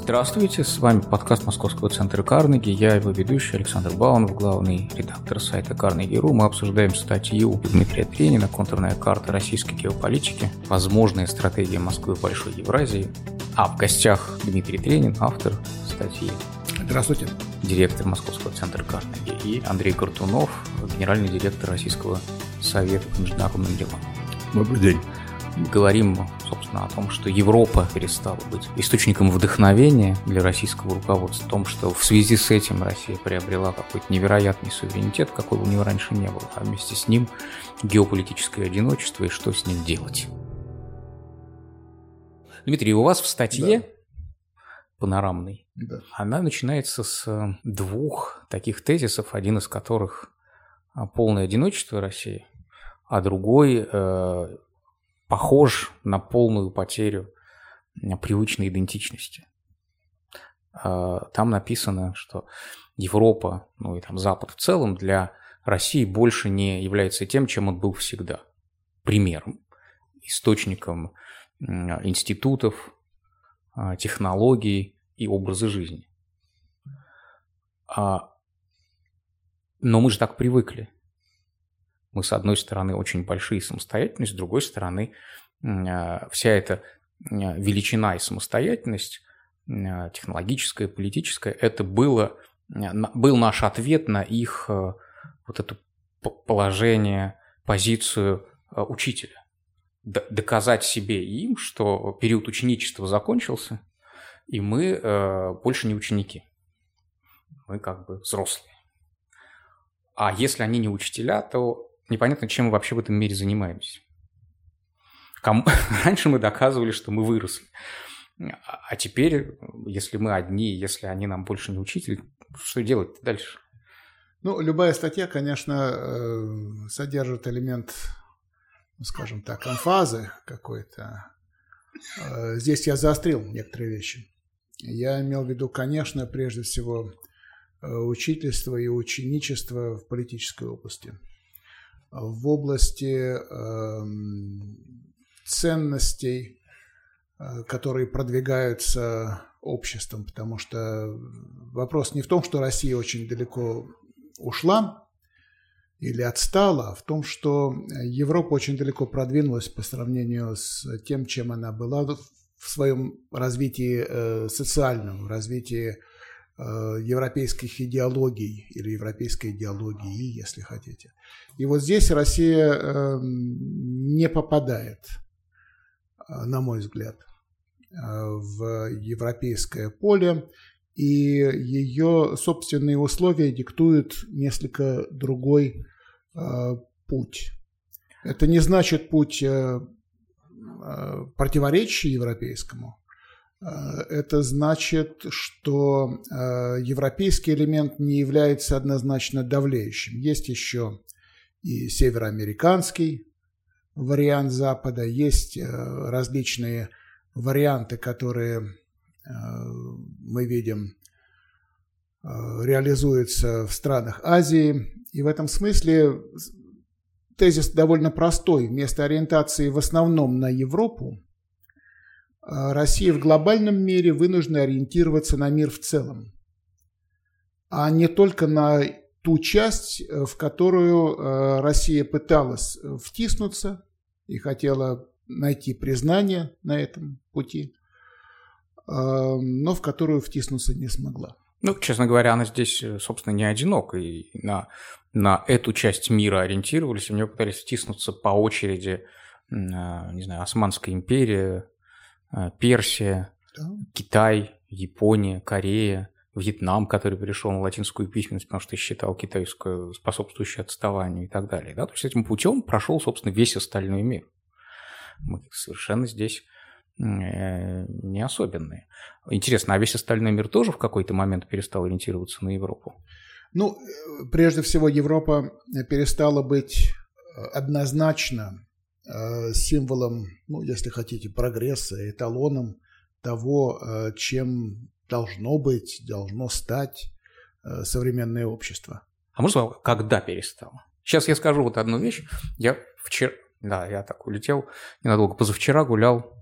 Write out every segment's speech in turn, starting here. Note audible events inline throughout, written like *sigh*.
Здравствуйте, с вами подкаст Московского центра Карнеги. Я его ведущий Александр Баунов, главный редактор сайта Карнеги.ру. Мы обсуждаем статью Дмитрия Тренина «Контурная карта российской геополитики. Возможная стратегия Москвы в Большой Евразии». А в гостях Дмитрий Тренин, автор статьи. Здравствуйте. Директор Московского центра Карнеги. И Андрей Картунов, генеральный директор Российского совета по международным делам. Добрый день говорим, собственно, о том, что Европа перестала быть источником вдохновения для российского руководства, о том, что в связи с этим Россия приобрела какой-то невероятный суверенитет, какой у нее раньше не было, а вместе с ним геополитическое одиночество и что с ним делать. Дмитрий, у вас в статье да. панорамной, да. она начинается с двух таких тезисов, один из которых полное одиночество России, а другой э, похож на полную потерю привычной идентичности. А, там написано, что Европа, ну и там Запад в целом для России больше не является тем, чем он был всегда. Примером, источником институтов, а, технологий и образа жизни. А, но мы же так привыкли. Мы, с одной стороны, очень большие самостоятельные, с другой стороны, а, вся эта а, величина и самостоятельность, а, технологическая, политическая, это было, был наш ответ на их вот это положение, позицию учителя. Доказать себе и им, что период ученичества закончился, и мы больше не ученики. Мы как бы взрослые. А если они не учителя, то непонятно, чем мы вообще в этом мире занимаемся. Кому... *laughs* Раньше мы доказывали, что мы выросли. А теперь, если мы одни, если они нам больше не учитель, что делать дальше? Ну, любая статья, конечно, э, содержит элемент, ну, скажем так, эмфазы какой-то. Э, здесь я заострил некоторые вещи. Я имел в виду, конечно, прежде всего, э, учительство и ученичество в политической области – в области эм, ценностей, э, которые продвигаются обществом, потому что вопрос не в том, что Россия очень далеко ушла или отстала, а в том, что Европа очень далеко продвинулась по сравнению с тем, чем она была в своем развитии э, социальном, в развитии европейских идеологий или европейской идеологии, если хотите. И вот здесь Россия эм, не попадает, э, на мой взгляд, э, в европейское поле, и ее собственные условия диктуют несколько другой путь. Это не значит путь противоречия европейскому, Э, это значит, что э, европейский элемент не является однозначно давлеющим. Есть еще и североамериканский вариант Запада, есть э, различные варианты, которые мы видим реализуются в странах Азии. И в этом смысле тезис довольно простой. Вместо ориентации в основном на Европу, Россия в глобальном мире вынуждена ориентироваться на мир в целом, а не только на ту часть, э, в которую э, Россия пыталась э, втиснуться и хотела найти признание на этом пути, но в которую втиснуться не смогла. Ну, честно говоря, она здесь, собственно, не одинока. И на, на эту часть мира ориентировались, у нее пытались втиснуться по очереди, не знаю, Османская империя, Э, Персия, да. Китай, Япония, Корея, Вьетнам, который перешел на латинскую письменность, потому что считал китайскую способствующую отставанию и так далее. Да? То есть этим путем прошел, собственно, весь остальной мир. Мы совершенно здесь э, не особенные. Интересно, а весь остальной мир тоже в какой-то момент перестал ориентироваться на Европу? Ну, э, прежде всего, Европа перестала быть однозначно Э, символом, ну, если хотите, прогресса, эталоном того, э, чем должно быть, должно стать э, современное общество. А можно когда перестало? Сейчас я скажу вот одну вещь. Я вчера, да, я так улетел ненадолго, позавчера гулял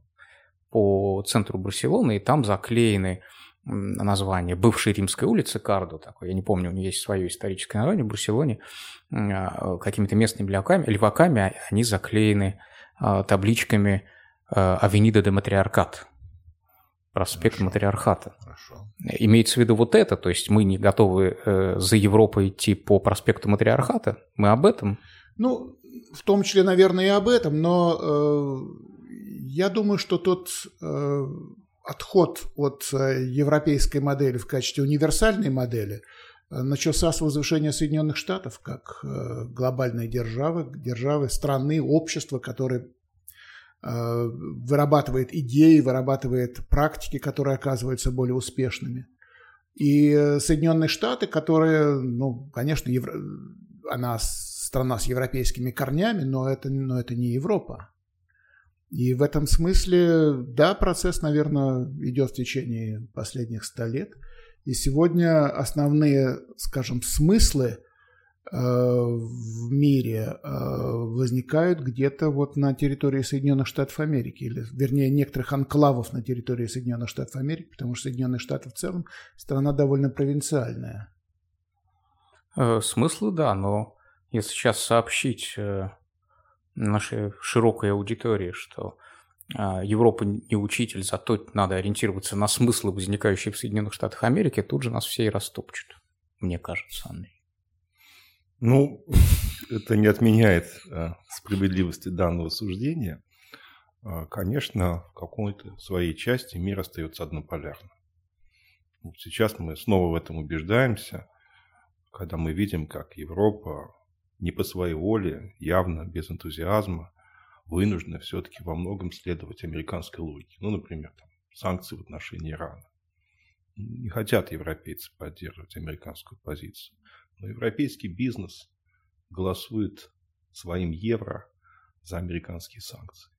по центру Барселоны, и там заклеены название бывшей Римской улицы Кардо, такой, я не помню, у нее есть свое историческое название в Барселоне, а, какими-то местными леваками, леваками а, они заклеены а, табличками Авенида де Матриаркат, проспект Хорошо. Матриархата. Хорошо. Имеется в виду вот это, то есть мы не готовы э, за Европой идти по проспекту Матриархата, мы об этом? Ну, в том числе, наверное, и об этом, но э, я думаю, что тот э, отход от э, европейской модели в качестве универсальной модели э, начался с возвышения Соединенных Штатов как э, глобальной державы, державы, страны, общества, которое вырабатывает идеи, вырабатывает практики, которые оказываются более успешными. И Соединенные Штаты, которые, ну, конечно, евро... она страна с европейскими корнями, но это, но это не Европа. И в этом смысле, да, процесс, наверное, идет в течение последних ста лет. И сегодня основные, скажем, смыслы э, в мире э, возникают где-то вот на территории Соединенных Штатов Америки, или, вернее, некоторых анклавов на территории Соединенных Штатов Америки, потому что Соединенные Штаты в целом страна довольно провинциальная. Э, смыслы, да, но если сейчас сообщить нашей широкой аудитории, что а, Европа не учитель, зато надо ориентироваться на смыслы, возникающие в Соединенных Штатах Америки, тут же нас все и растопчут, мне кажется, Андрей. Ну, *laughs* это не отменяет а, справедливости данного суждения. А, конечно, в какой-то своей части мир остается однополярным. Сейчас мы снова в этом убеждаемся, когда мы видим, как Европа не по своей воле, явно без энтузиазма, вынуждены все-таки во многом следовать американской логике. Ну, например, там, санкции в отношении Ирана. Не хотят европейцы поддерживать американскую позицию. Но европейский бизнес голосует своим евро за американские санкции.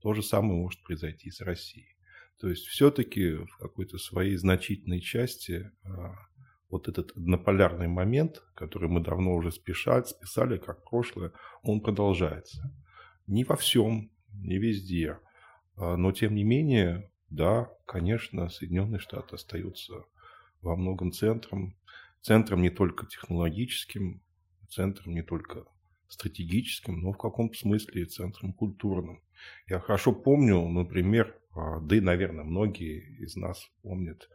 То же самое может произойти и с Россией. То есть все-таки в какой-то своей значительной части а, вот этот однополярный момент, который мы давно уже спешали, списали как прошлое, он продолжается. Не во всем, не везде. А, но тем не менее, да, конечно, Соединенные Штаты остаются во многом центром, центром не только технологическим, центром не только стратегическим, но в каком-то смысле и центром культурным. Я хорошо помню, например, а, да и, наверное, многие из нас помнят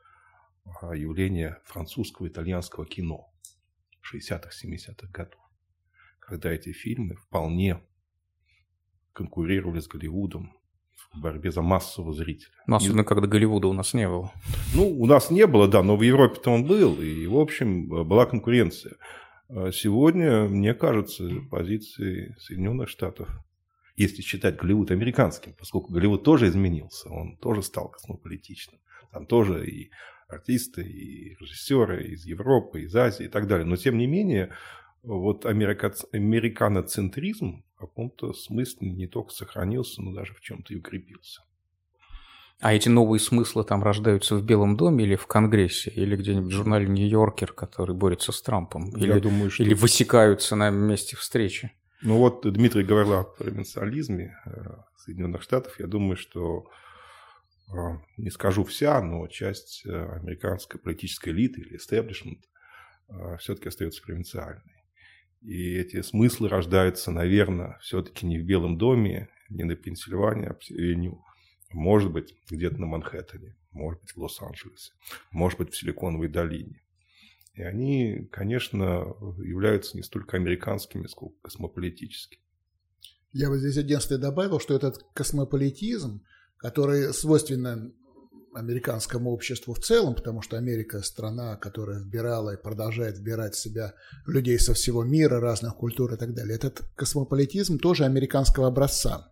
явление французского и итальянского кино 60-х, 70-х годов, когда эти фильмы вполне конкурировали с Голливудом в борьбе за массового зрителя. Ну, особенно, когда Голливуда у нас не было. Ну, у нас не было, да, но в Европе-то он был, и, в общем, была конкуренция. А сегодня, мне кажется, позиции Соединенных Штатов, если считать Голливуд американским, поскольку Голливуд тоже изменился, он тоже стал космополитичным. Там тоже и артисты и режиссеры из Европы, из Азии и так далее. Но тем не менее, вот америка... американоцентризм в каком-то смысле не только сохранился, но даже в чем-то и укрепился. А эти новые смыслы там рождаются в Белом доме или в Конгрессе, или где-нибудь в журнале «Нью-Йоркер», который борется с Трампом? Или, Я думаю, что... или высекаются на месте встречи? Ну вот Дмитрий говорил о провинциализме э, Соединенных Штатов. Я думаю, что не скажу вся, но часть э, американской политической элиты или эстеблишмент все-таки остается провинциальной. И эти смыслы рождаются, наверное, все-таки не в Белом доме, не на Пенсильвании, а может быть, где-то на Манхэттене, может быть, в Лос-Анджелесе, может быть, в Силиконовой долине. И они, конечно, являются не столько американскими, сколько космополитическими. Я бы здесь единственное добавил, что этот космополитизм – который свойственно американскому обществу в целом, потому что Америка – страна, которая вбирала и продолжает вбирать в себя людей со всего мира, разных культур и так далее. Этот космополитизм тоже американского образца.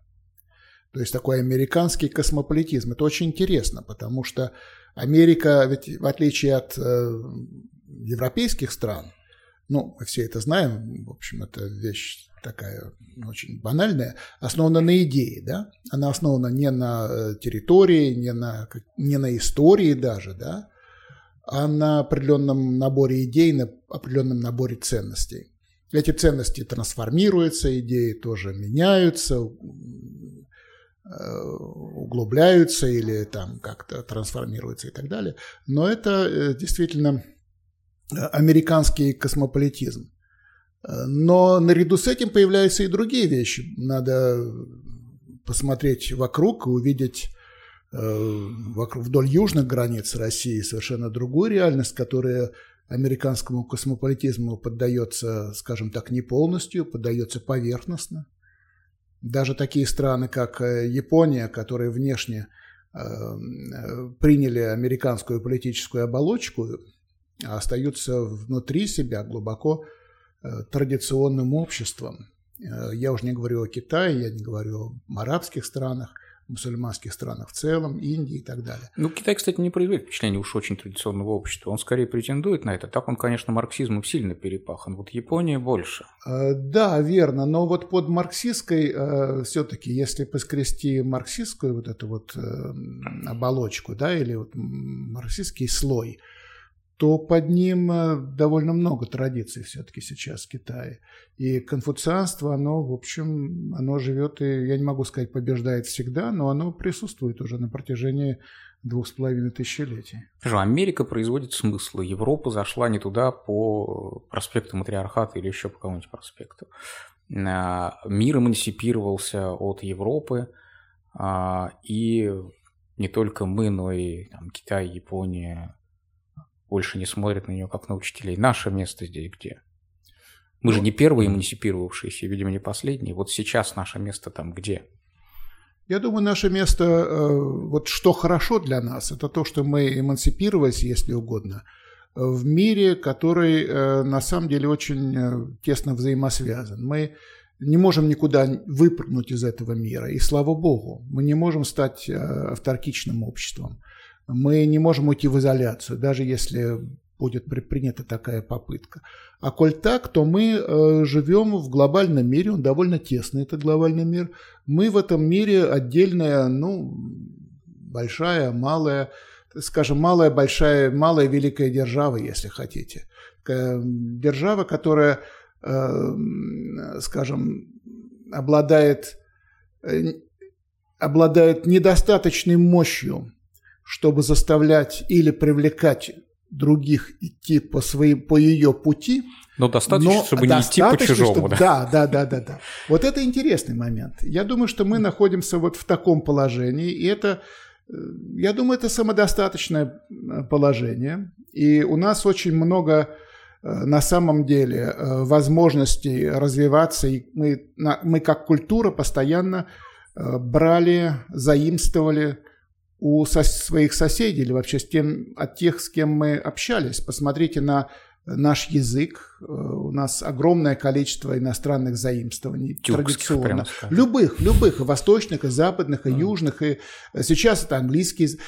То есть такой американский космополитизм. Это очень интересно, потому что Америка, ведь в отличие от э, европейских стран, ну, мы все это знаем, в общем, это вещь такая очень банальная, основана на идее, да? Она основана не на э, территории, не на, не на истории даже, да? а на определенном наборе идей, на определенном наборе ценностей. Эти ценности трансформируются, идеи тоже меняются, э, углубляются или там как-то трансформируются и так далее. Но это э, действительно американский космополитизм. Но наряду с этим появляются и другие вещи. Надо посмотреть вокруг и увидеть вокруг, вдоль южных границ России совершенно другую реальность, которая американскому космополитизму поддается, скажем так, не полностью, поддается поверхностно. Даже такие страны, как э, Япония, которые внешне э, приняли американскую политическую оболочку, остаются внутри себя глубоко э, традиционным обществом. Я уже не говорю о Китае, я не говорю о арабских странах – мусульманских странах в целом, Индии и так далее. Ну, Китай, кстати, не производит впечатление уж очень традиционного общества. Он скорее претендует на это. Так он, конечно, марксизмом сильно перепахан. Вот Япония больше. Э, да, верно. Но вот под марксистской э, все-таки, если поскрести марксистскую вот эту вот э, оболочку, да, или вот марксистский слой – то под ним э, довольно много традиций все-таки сейчас в Китае. И конфуцианство, оно, в общем, оно живет, и я не могу сказать, побеждает всегда, но оно присутствует уже на протяжении двух с половиной тысячелетий. Скажу, Америка производит смыслы. Европа зашла не туда по проспекту Матриархата или еще по какому-нибудь проспекту. А, мир эмансипировался от Европы, а, и не только мы, но и там, Китай, Япония, больше не смотрят на нее как на учителей. Наше место здесь где? Мы же ну, не первые эмансипировавшиеся, видимо, не последние. Вот сейчас наше место там где? Я думаю, наше место, э, вот что хорошо для нас, это то, что мы эмансипировались, если угодно, в мире, который э, на самом деле очень э, тесно взаимосвязан. Мы не можем никуда выпрыгнуть из этого мира, и слава богу, мы не можем стать авторкичным обществом мы не можем уйти в изоляцию, даже если будет предпринята такая попытка. А коль так, то мы э, живем в глобальном мире, он довольно тесный, это глобальный мир. Мы в этом мире отдельная, ну, большая, малая, скажем, малая, большая, малая, великая держава, если хотите. Держава, которая, э, скажем, обладает, э, обладает недостаточной мощью чтобы заставлять или привлекать других идти по, своим, по ее пути. Но достаточно, но чтобы не идти по чужому. Чтобы, да? *laughs* да, да, да, да, да. Вот это интересный момент. Я думаю, что мы находимся вот в таком положении, и это, э, я думаю, это самодостаточное э, положение. И у нас очень много э, на самом деле возможностей развиваться, и мы, мы как культура постоянно брали, заимствовали у со своих соседей или вообще с тем, от тех, с кем мы общались. Посмотрите на наш язык. Э, у нас огромное количество иностранных заимствований Тюркских, традиционно. Любых, любых, и восточных, и западных, и mm. южных, и сейчас это английский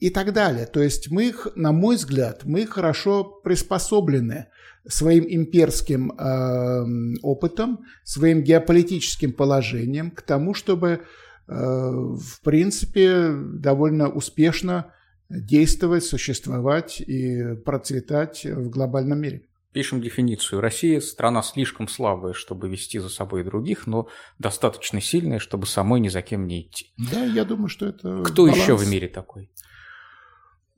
и так далее. То есть мы, на мой взгляд, мы хорошо приспособлены своим имперским э, опытом, своим геополитическим положением к тому, чтобы в принципе, довольно успешно действовать, существовать и процветать в глобальном мире. Пишем дефиницию. Россия – страна слишком слабая, чтобы вести за собой других, но достаточно сильная, чтобы самой ни за кем не идти. Да, я думаю, что это Кто баланс. еще в мире такой?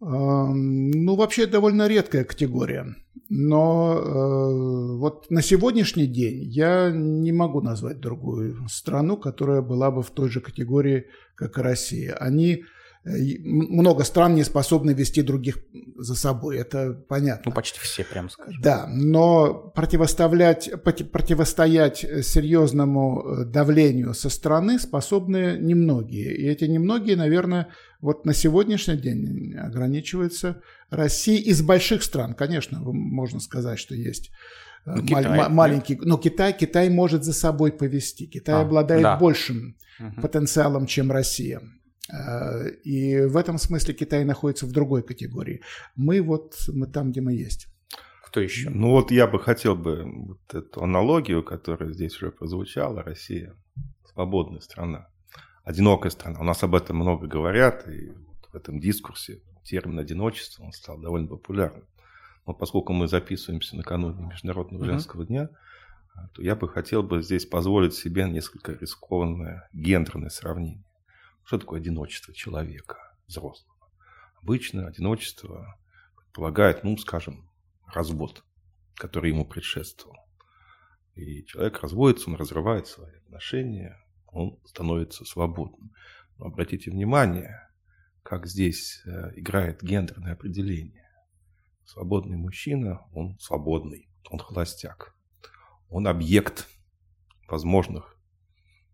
Ну, вообще, довольно редкая категория. Но э, вот на сегодняшний день я не могу назвать другую страну, которая была бы в той же категории, как и Россия. Они много стран не способны вести других за собой, это понятно. Ну, почти все, прям скажем. Да, но противоставлять, противостоять серьезному э, давлению со стороны способны немногие. И эти немногие, наверное, вот на сегодняшний день ограничиваются Россией из больших стран. Конечно, можно сказать, что есть э, ну, Китай, ма- маленький, но Китай, Китай может за собой повести. Китай а, обладает да. большим угу. потенциалом, чем Россия. Э, и в этом смысле Китай находится в другой категории. Мы вот мы там, где мы есть. Кто еще? Ну вот я бы хотел бы вот эту аналогию, которая здесь уже прозвучала, Россия свободная страна, одинокая страна. У нас об этом много говорят, и вот в этом дискурсе термин одиночество он стал довольно популярным. Но поскольку мы записываемся накануне Международного женского дня, то я бы хотел бы здесь позволить себе несколько рискованное гендерное сравнение. Что такое одиночество человека, взрослого? Обычно одиночество предполагает, ну, скажем, развод, который ему предшествовал. И человек разводится, он разрывает свои отношения, он становится свободным. Но обратите внимание, как здесь э, играет гендерное определение. Свободный мужчина, он свободный, он холостяк. Он объект возможных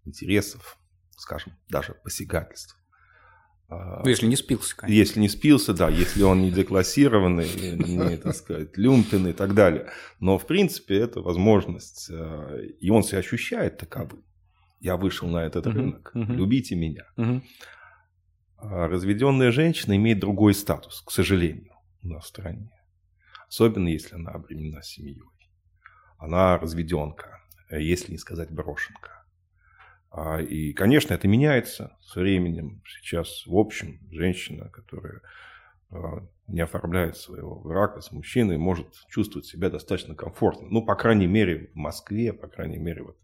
интересов, скажем, даже посягательств. А, ну, если не спился, конечно. Если не спился, да, если он не деклассированный, не, так сказать, люмпин и так далее. Но, в принципе, это возможность, э, и он себя ощущает таковым. Я вышел на этот рынок, любите меня. А разведенная женщина имеет другой статус, к сожалению, у нас в стране. Особенно, если она обременена семьей. Она разведенка, если не сказать брошенка. А, и, конечно, это меняется с временем. Сейчас, в общем, женщина, которая а, не оформляет своего брака с мужчиной, может чувствовать себя достаточно комфортно. Ну, по крайней мере, в Москве, по крайней мере, вот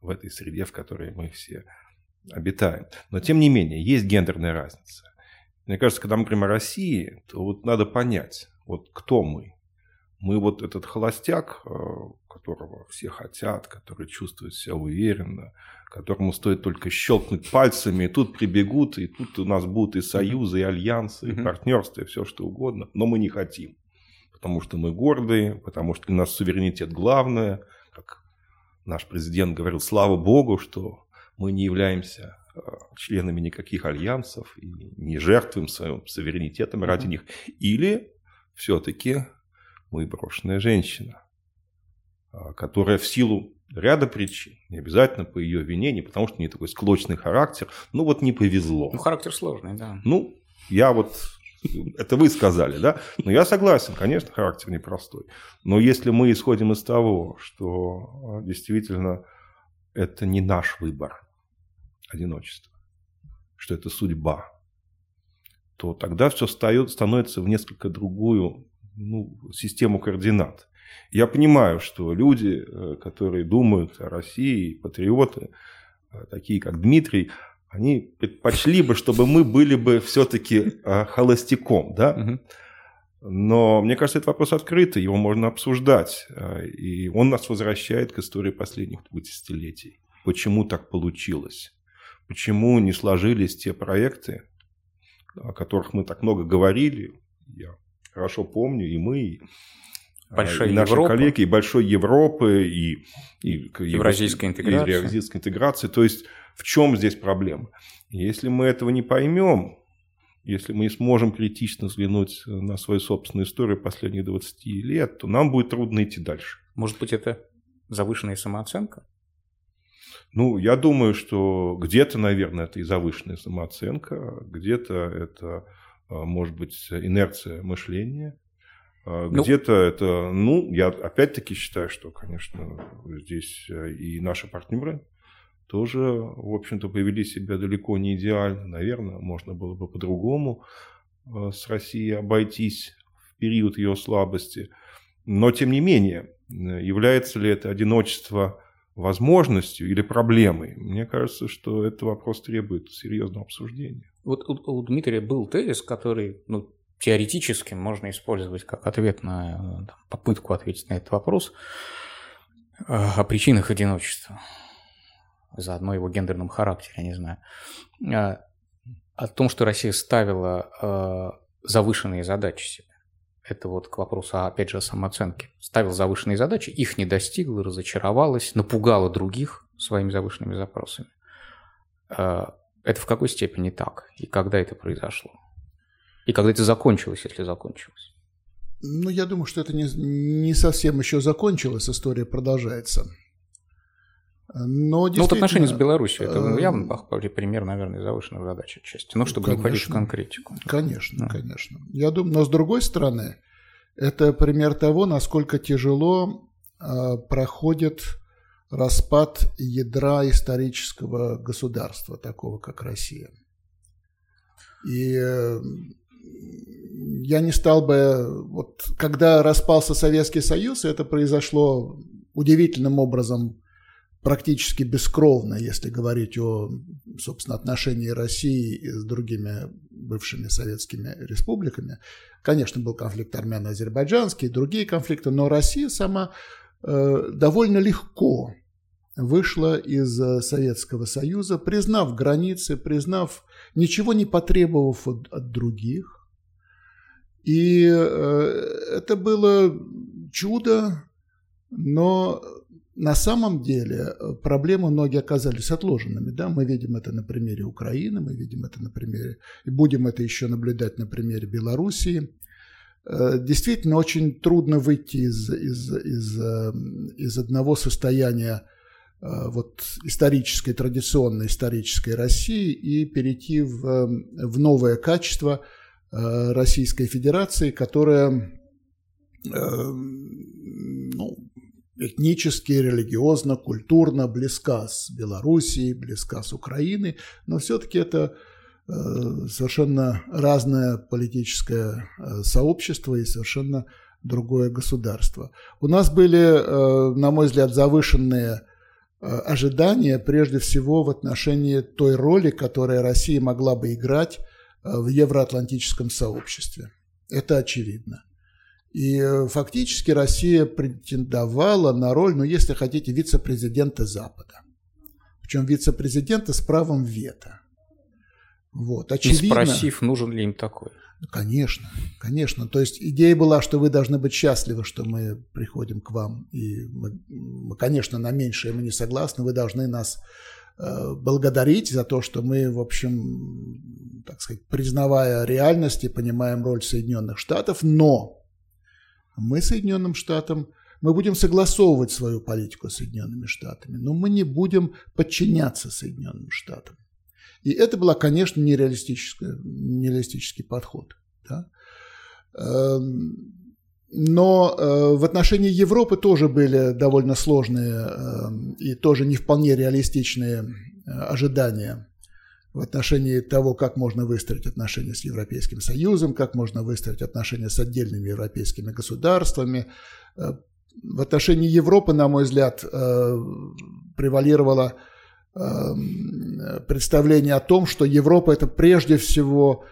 в этой среде, в которой мы все обитаем. Но, тем не менее, есть гендерная разница. Мне кажется, когда мы говорим о России, то вот надо понять, вот кто мы. Мы вот этот холостяк, а, которого все хотят, который чувствует себя уверенно, которому стоит только щелкнуть пальцами, и тут прибегут, и тут у нас будут и союзы, и альянсы, и партнерства, и все что угодно. Но мы не хотим, потому что мы гордые, потому что для нас суверенитет главное. Как наш президент говорил, слава богу, что мы не являемся а, членами никаких альянсов и не жертвуем своим суверенитетом ради них. Или все-таки мы брошенная женщина, которая в силу ряда причин. Не обязательно по ее вине, не потому что у нее такой склочный характер. Ну вот не повезло. Ну, характер сложный, да. Ну, я вот это вы сказали, да? Но я согласен, конечно, характер непростой. Но если мы исходим из того, что а, действительно это не наш выбор, одиночество, что это судьба, то тогда все становится в несколько другую ну, систему координат. Я понимаю, что люди, э, которые думают о России, патриоты, э, такие как Дмитрий, они предпочли бы, чтобы мы были бы все-таки э, холостяком, да? Но мне кажется, этот вопрос открытый, его можно обсуждать. И он нас возвращает к истории последних двух десятилетий. Почему так получилось? Почему не сложились те проекты, о которых мы так много говорили? Я хорошо помню, и мы, и Большая и наши Европа. коллеги, и большой Европы, и, и евразийской интеграции. И евразийской интеграции. То есть в чем здесь проблема? Если мы этого не поймем, если мы не сможем критично взглянуть на свою собственную историю последних 20 лет, то нам будет трудно идти дальше. Может быть, это завышенная самооценка? Ну, я думаю, что где-то, наверное, это и завышенная самооценка, где-то это, а, может быть, инерция мышления, а, ну, Где-то это, ну, я опять-таки считаю, что, конечно, здесь э, и наши партнеры тоже, в общем-то, повели себя далеко не идеально. Наверное, можно было бы по-другому э, с Россией обойтись в период ее слабости. Но, тем не менее, э, является ли это одиночество возможностью или проблемой? Мне кажется, что этот вопрос требует серьезного обсуждения. Вот у, у Дмитрия был тезис, который, ну, теоретически можно использовать как ответ на там, попытку ответить на этот вопрос э, о причинах одиночества, заодно его гендерном характере, я не знаю, э, о том, что Россия ставила э, завышенные задачи себе. Это вот к вопросу, опять же, о самооценке. Ставила завышенные задачи, их не достигла, разочаровалась, напугала других своими завышенными запросами. Это в какой степени так? И когда это произошло? И когда это закончилось, если закончилось? Ну, я думаю, что это не, не совсем еще закончилось, история продолжается. Но ну, вот отношения с Беларусью, это ну, явно пример, наверное, завышенной задачи отчасти. Ну, чтобы конечно, не входить в конкретику. Конечно, да. конечно. Я думаю, но с другой стороны, это пример того, насколько тяжело э, проходит распад ядра исторического государства, такого как Россия. И э, я не стал бы... Вот когда распался Советский Союз, это произошло удивительным образом практически бескровно, если говорить о, собственно, отношении России с другими бывшими советскими республиками. Конечно, был конфликт армяно-азербайджанский, другие конфликты, но Россия сама э, довольно легко вышла из э, Советского Союза, признав границы, признав, ничего не потребовав от, от других. И э, это было чудо, но на самом деле э, проблемы многие оказались отложенными. Да? Мы видим это на примере Украины, мы видим это на примере, и будем это еще наблюдать на примере Белоруссии. Действительно, очень трудно выйти из, из, из, э, из одного состояния вот, исторической, традиционной исторической России и перейти в, в новое качество Российской Федерации, которая ну, этнически, религиозно, культурно близка с Белоруссией, близка с Украиной, но все-таки это э, совершенно разное политическое э, сообщество и совершенно другое государство. У нас были, э, на мой взгляд, завышенные ожидания прежде всего в отношении той роли, которую Россия могла бы играть в евроатлантическом сообществе. Это очевидно. И э, фактически Россия претендовала на роль, ну, если хотите, вице-президента Запада. Причем вице-президента с правом вето. Вот, ну, очевидно. И спросив, нужен ли им такой. Конечно, конечно. То есть идея была, что вы должны быть счастливы, что мы приходим к вам. И мы, мы конечно, на меньшее мы не согласны. Вы должны нас э, благодарить за то, что мы, в общем, так сказать, признавая реальность и понимаем роль Соединенных Штатов, но мы Соединенным Штатам, мы будем согласовывать свою политику с Соединенными Штатами, но мы не будем подчиняться Соединенным Штатам. И это был, конечно, нереалистический подход. Да? Эм, но э, в отношении Европы тоже были довольно сложные эм, и тоже не вполне реалистичные э, ожидания в отношении того, как можно выстроить отношения с Европейским Союзом, как можно выстроить отношения с отдельными европейскими государствами. Э, в отношении Европы, на мой взгляд, превалировало э, представление о том, что Европа – это прежде всего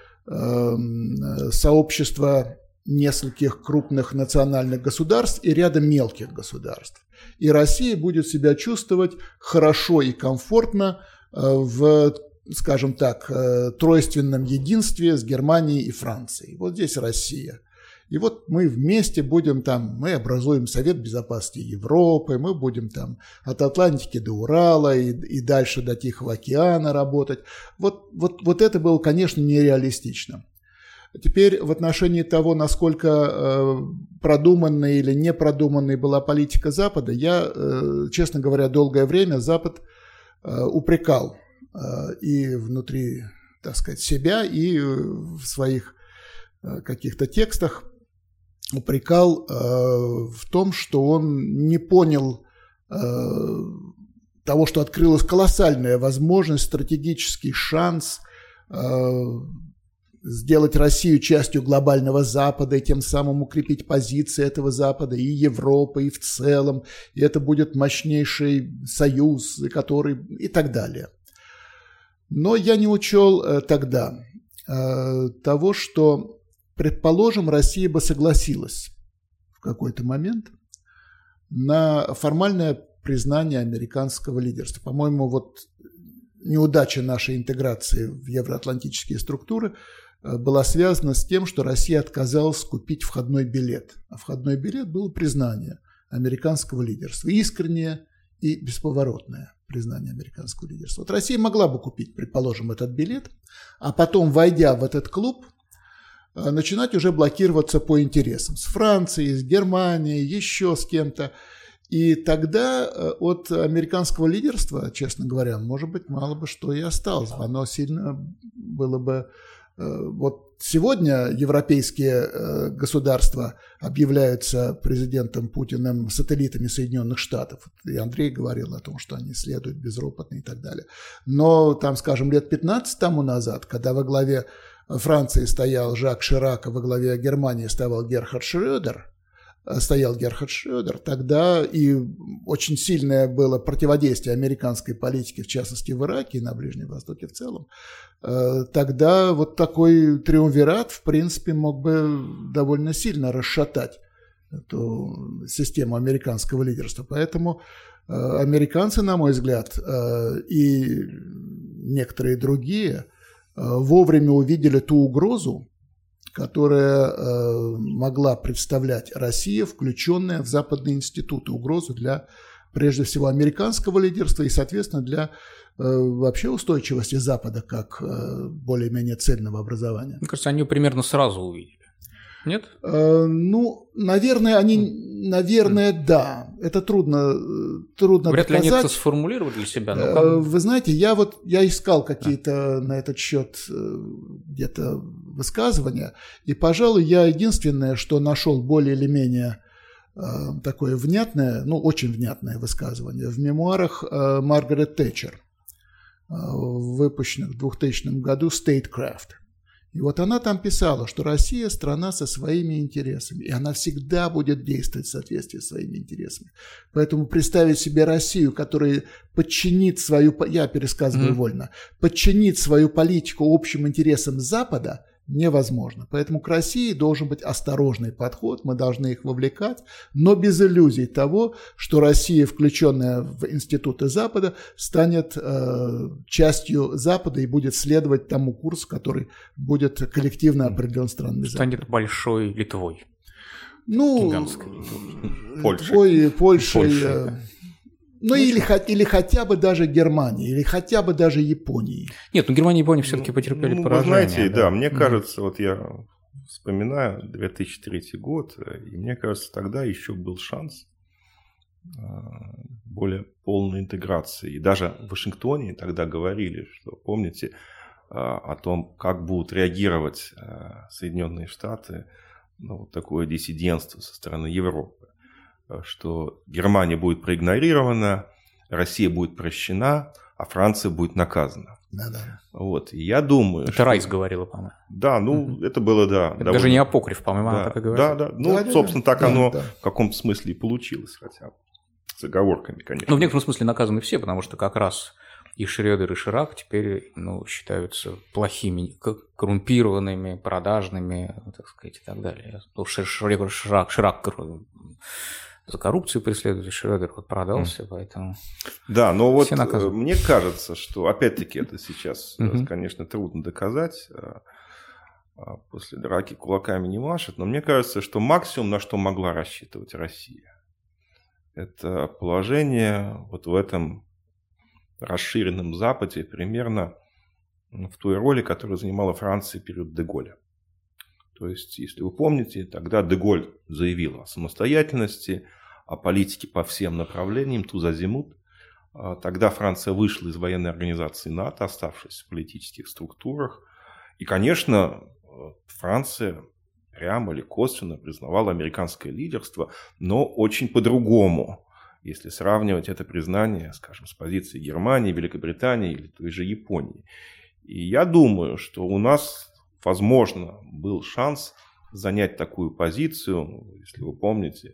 сообщество нескольких крупных национальных государств и ряда мелких государств. И Россия будет себя чувствовать хорошо и комфортно в скажем так, э, тройственном единстве с Германией и Францией. Вот здесь Россия. И вот мы вместе будем там, мы образуем Совет Безопасности Европы, мы будем там от Атлантики до Урала и, и дальше до Тихого океана работать. Вот, вот, вот это было, конечно, нереалистично. Теперь в отношении того, насколько э, продуманной или непродуманной была политика Запада, я, э, честно говоря, долгое время Запад э, упрекал Э, и внутри, так сказать, себя, и в своих э, каких-то текстах упрекал э, в том, что он не понял того, что открылась колоссальная возможность, стратегический шанс сделать Россию частью глобального Запада и тем самым укрепить позиции этого Запада и Европы, и в целом. И это будет мощнейший союз, который и так далее. Но я не учел э, тогда э, того, что, предположим, Россия бы согласилась в какой-то момент на формальное признание американского лидерства. По-моему, вот неудача нашей интеграции в евроатлантические структуры э, была связана с тем, что Россия отказалась купить входной билет. А входной билет было признание американского лидерства. Искреннее и бесповоротное признание американского лидерства. Вот Россия могла бы купить, предположим, этот билет, а потом, войдя в этот клуб, начинать уже блокироваться по интересам с Францией, с Германией, еще с кем-то. И тогда э, от американского лидерства, честно говоря, может быть, мало бы что и осталось. Оно сильно было бы Э, вот сегодня европейские э, государства объявляются президентом Путиным сателлитами Соединенных Штатов. И Андрей говорил о том, что они следуют безропотно и так далее. Но там, скажем, лет 15 тому назад, когда во главе Франции стоял Жак Ширак, во главе Германии стоял Герхард Шрёдер, стоял Герхард Шредер, тогда и очень сильное было противодействие американской политики, в частности в Ираке и на Ближнем Востоке в целом, тогда вот такой триумвират, в принципе, мог бы довольно сильно расшатать эту систему американского лидерства. Поэтому американцы, на мой взгляд, и некоторые другие вовремя увидели ту угрозу, которая э, могла представлять Россия, включенная в западные институты, угрозу для, прежде всего, американского лидерства и, соответственно, для э, вообще устойчивости Запада как э, более-менее цельного образования. Мне кажется, они примерно сразу увидели. Нет? Э, ну, наверное, они, наверное, да. Это трудно, трудно Вряд доказать. ли они это сформулировали для себя. Но Э, как... Вы знаете, я вот я искал какие-то на этот счет э, где-то высказывания, и, пожалуй, я единственное, что нашел более или менее э, такое внятное, ну, очень внятное высказывание в мемуарах э, Маргарет Тэтчер, э, выпущенных в 2000 году «Statecraft». И вот она там писала, что Россия – страна со своими интересами, и она всегда будет действовать в соответствии с своими интересами. Поэтому представить себе Россию, которая подчинит свою, я пересказываю Мгм. вольно, подчинит свою политику общим интересам Запада невозможно. Поэтому к России должен быть осторожный подход, мы должны их вовлекать, но без иллюзий того, что Россия, включенная в институты Запада, станет э, частью Запада и будет следовать тому курсу, который будет коллективно определен странами Запада. станет большой Литвой. Ну, гигантской. Польшей. Литвой, Польшей, Польшей, э, да. Ну или, хо- или хотя бы даже Германии, или хотя бы даже Японии. Нет, ну Германия и Япония все-таки потерпели Ну, поражение. Вы знаете, да, мне Мгм. кажется, вот я вспоминаю 2003 год, и мне кажется, тогда еще был шанс э, более полной интеграции. И даже в Вашингтоне тогда говорили, что, помните, э, о том, как будут реагировать э, Соединенные Штаты на вот такое диссидентство со стороны Европы, что Германия будет проигнорирована, Россия будет прощена, а Франция будет наказана. Да-да. Вот, и я думаю, Это что- Райс говорила, по-моему. Да, ну, Мгм. это было, да. Это довольно- даже не апокриф, по-моему, она да, так и говорит. да, да. Ну, Да-да-да. собственно, так Да, оно да. в каком-то смысле и получилось, хотя бы. С оговорками, конечно. Ну, в некотором смысле наказаны все, потому что как раз и Шредер, и Ширак теперь ну, считаются плохими, коррумпированными, продажными, так сказать, и так далее. Ну, Ширак, Ширак за коррупцию преследует, и Шредер вот продался, поэтому... Да, но вот э, наказаны. мне кажется, что, опять-таки, это сейчас, Мгм. конечно, трудно доказать. э, а После драки кулаками не машет. Но мне кажется, что максимум, на что могла рассчитывать Россия, это положение вот в этом расширенном Западе примерно в той роли, которую занимала Франция период Деголя. То есть, если вы помните, тогда Деголь заявил о самостоятельности, о политике по всем направлениям, тузазимут. А Тогда Франция вышла из военной организации НАТО, оставшись в политических структурах. И, конечно, Франция прямо или косвенно признавала американское лидерство, но очень по-другому, если сравнивать это признание, скажем, с позицией Германии, Великобритании или той же Японии. И я думаю, что у нас, возможно, был шанс занять такую позицию, если вы помните,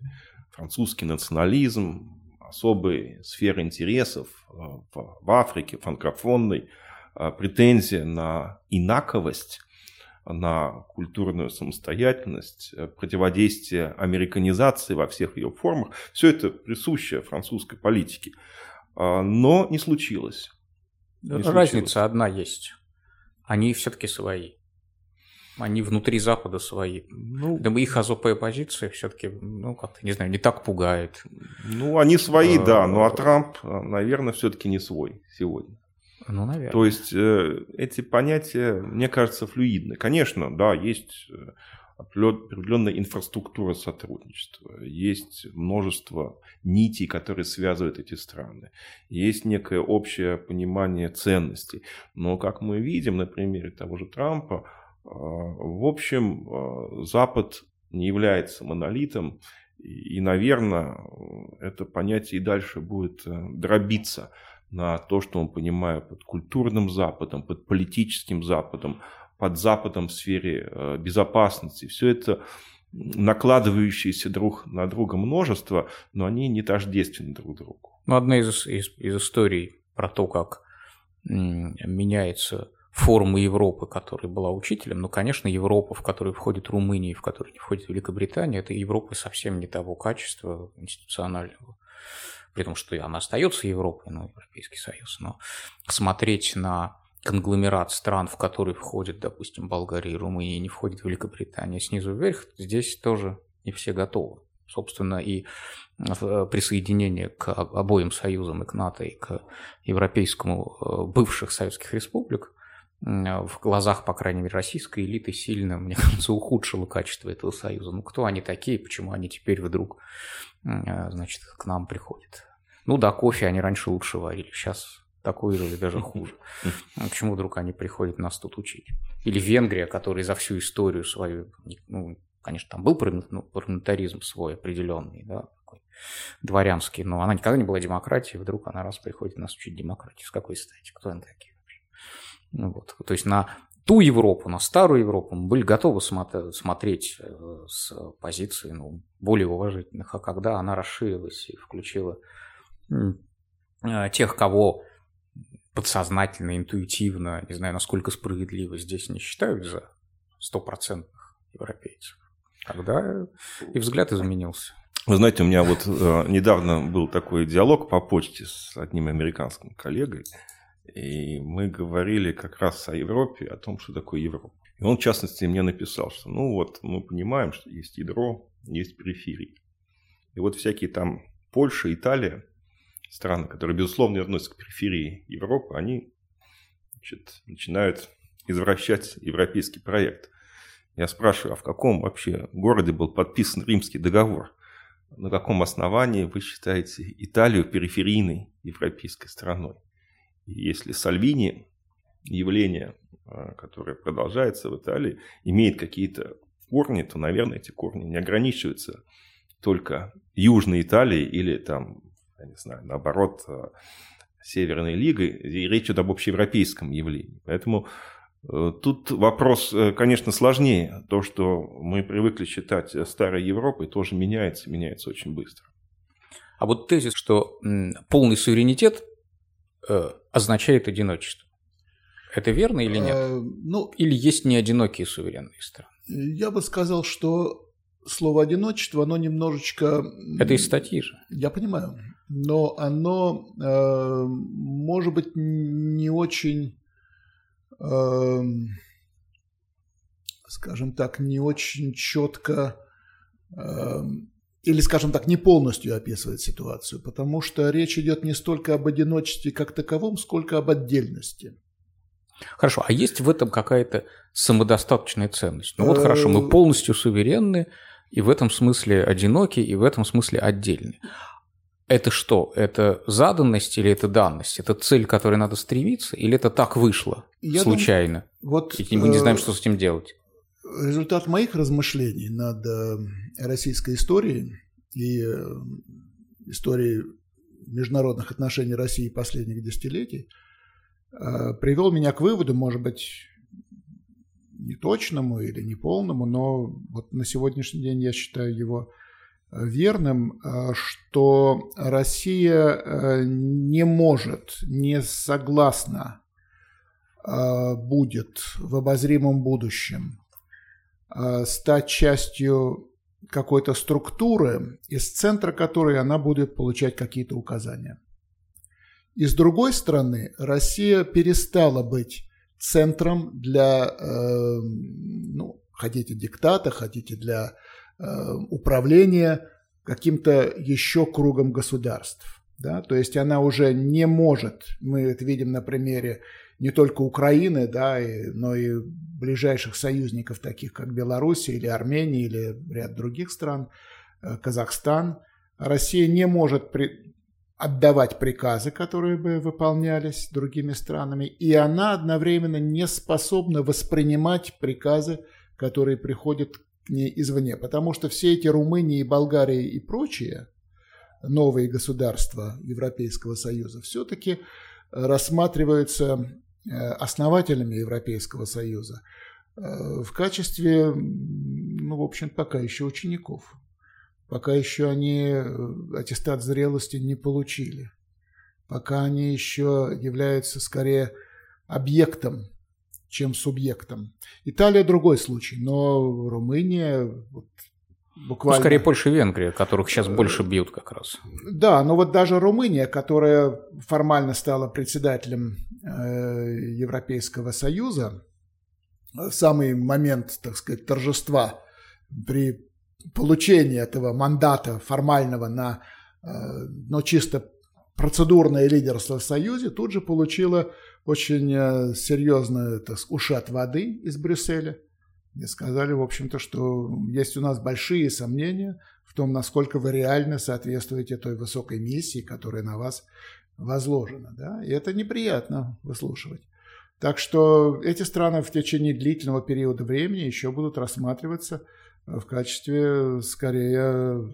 французский национализм, особые сферы интересов э, в, Африке, франкофонной, э, претензия на инаковость, на культурную самостоятельность, э, противодействие американизации во всех ее формах. Все это присуще французской политике. Но не случилось. Не Разница случилось. одна есть. Они все-таки свои. Они внутри Запада свои. Ну, Да их АЗОП позиция все-таки, ну, как-то, не знаю, не так пугает. ну они свои, да, А, ну а Трамп, наверное, все-таки не свой сегодня. Ну, наверное. То есть э, эти понятия, мне кажется, флюидны. Конечно, да, есть э, определен- определенная инфраструктура сотрудничества, есть множество нитей, которые связывают эти страны, есть некое общее понимание ценностей. Но, как мы видим на примере того же Трампа, в общем, э, Запад не является монолитом, и, наверное, это понятие и дальше будет э, дробиться на то, что мы понимаем под культурным Западом, под политическим Западом, под Западом в сфере э, безопасности. Все это накладывающиеся друг на друга множество, но они не тождественны друг другу. Ну, одна из, из, из историй про то, как меняется форма Европы, которая была учителем, но, конечно, Европа, в которую входит Румыния, в которую не входит Великобритания, это Европа совсем не того качества институционального, при том, что она остается Европой, ну, Европейский Союз, но смотреть на конгломерат стран, в который входит, допустим, Болгария и Румыния, не входит Великобритания снизу вверх, здесь тоже не все готовы. Собственно, и э, присоединение к обоим союзам, и к НАТО, и к европейскому э, бывших советских республик в глазах, по крайней мере, российской элиты сильно, мне *laughs* кажется, ухудшило качество этого союза. Ну, кто они такие, почему они теперь вдруг, э, значит, к нам приходят? Ну да, кофе они раньше лучше варили, сейчас такой же или даже хуже. *laughs* А почему вдруг они приходят нас тут учить? Или Венгрия, которая за всю историю свою, ну, конечно, там был ну, парламентаризм свой определенный, да, дворянский, но она никогда не была демократией, вдруг она раз приходит нас учить демократии. С какой стати? Кто они такие вообще? Ну, вот. То есть на ту Европу, на старую Европу мы были готовы смотреть э, с позиции ну, более уважительных, а когда она расширилась и включила э, тех, кого подсознательно, интуитивно, не знаю, насколько справедливо здесь не считают за стопроцентных европейцев, тогда и взгляд изменился. Вы знаете, у меня вот э, недавно был такой диалог по почте с одним американским коллегой, и мы говорили как раз о Европе, о том, что такое Европа. И он, в частности, мне написал, что ну вот мы понимаем, что есть ядро, есть периферии. И вот всякие там Польша, Италия, страны, которые, безусловно, относятся к периферии Европы, они значит, начинают извращать европейский проект. Я спрашиваю, а в каком вообще городе был подписан Римский договор? На каком основании вы считаете Италию периферийной европейской страной? Если Сальвини явление, а, которое продолжается в Италии, имеет какие-то корни, то, наверное, эти корни не ограничиваются только Южной Италией или там я не знаю, наоборот, э, Северной Лигой, и речь идет об общеевропейском явлении. Поэтому э, Тут вопрос, э, конечно, сложнее. То, что мы привыкли считать старой Европой, тоже меняется, меняется очень быстро. А вот тезис, что полный суверенитет означает одиночество. Это верно или нет? А, ну, или есть неодинокие суверенные страны? Я бы сказал, что слово одиночество, оно немножечко... Это из статьи же. Я понимаю но оно, э, может быть, не очень, э, скажем так, не очень четко э, или, скажем так, не полностью описывает ситуацию, потому что речь идет не столько об одиночестве как таковом, сколько об отдельности. Хорошо, а есть в этом какая-то самодостаточная ценность? Ну вот хорошо, мы полностью суверенны, и в этом смысле одиноки, и в этом смысле отдельны. Это что? Это заданность или это данность? Это цель, к которой надо стремиться? Или это так вышло Я случайно? Думаю, вот, и мы не знаем, э, что с этим делать? Результат моих размышлений над э, российской историей и э, историей международных отношений России последних десятилетий привел меня к выводу, может быть, не точному или не полному, но вот на сегодняшний день я считаю его верным, э, что Россия э, не может, не согласна э, будет в обозримом будущем стать частью какой-то структуры, из центра которой она будет получать какие-то указания. И с другой стороны, Россия перестала быть центром для, ну, хотите диктата, хотите для Э, управления каким-то еще кругом государств. Да? То есть она уже не может, мы это видим на примере не только Украины, да, и, но и ближайших союзников, таких как Беларусь или Армения или ряд других стран, э, Казахстан. Россия не может при, отдавать приказы, которые бы выполнялись другими странами, и она одновременно не способна воспринимать приказы, которые приходят не извне, потому что все эти Румыния, Болгария и прочие новые государства Европейского Союза все-таки рассматриваются основателями Европейского Союза в качестве, ну, в общем, пока еще учеников. Пока еще они аттестат зрелости не получили. Пока они еще являются скорее объектом, чем субъектом. Италия другой случай, но Румыния вот, буквально... Ну, скорее Польша и Венгрия, которых сейчас больше бьют как раз. Да, но вот даже Румыния, которая формально стала председателем э, Европейского Союза, в самый момент, так сказать, торжества при получении этого мандата формального на, э, но чисто процедурное лидерство в Союзе, тут же получила очень э, серьезно так, ушат воды из Брюсселя. И сказали, в общем-то, что есть у нас большие сомнения в том, насколько вы реально соответствуете той высокой миссии, которая на вас возложена. Да? И это неприятно выслушивать. Так что эти страны в течение длительного периода времени еще будут рассматриваться в качестве, скорее,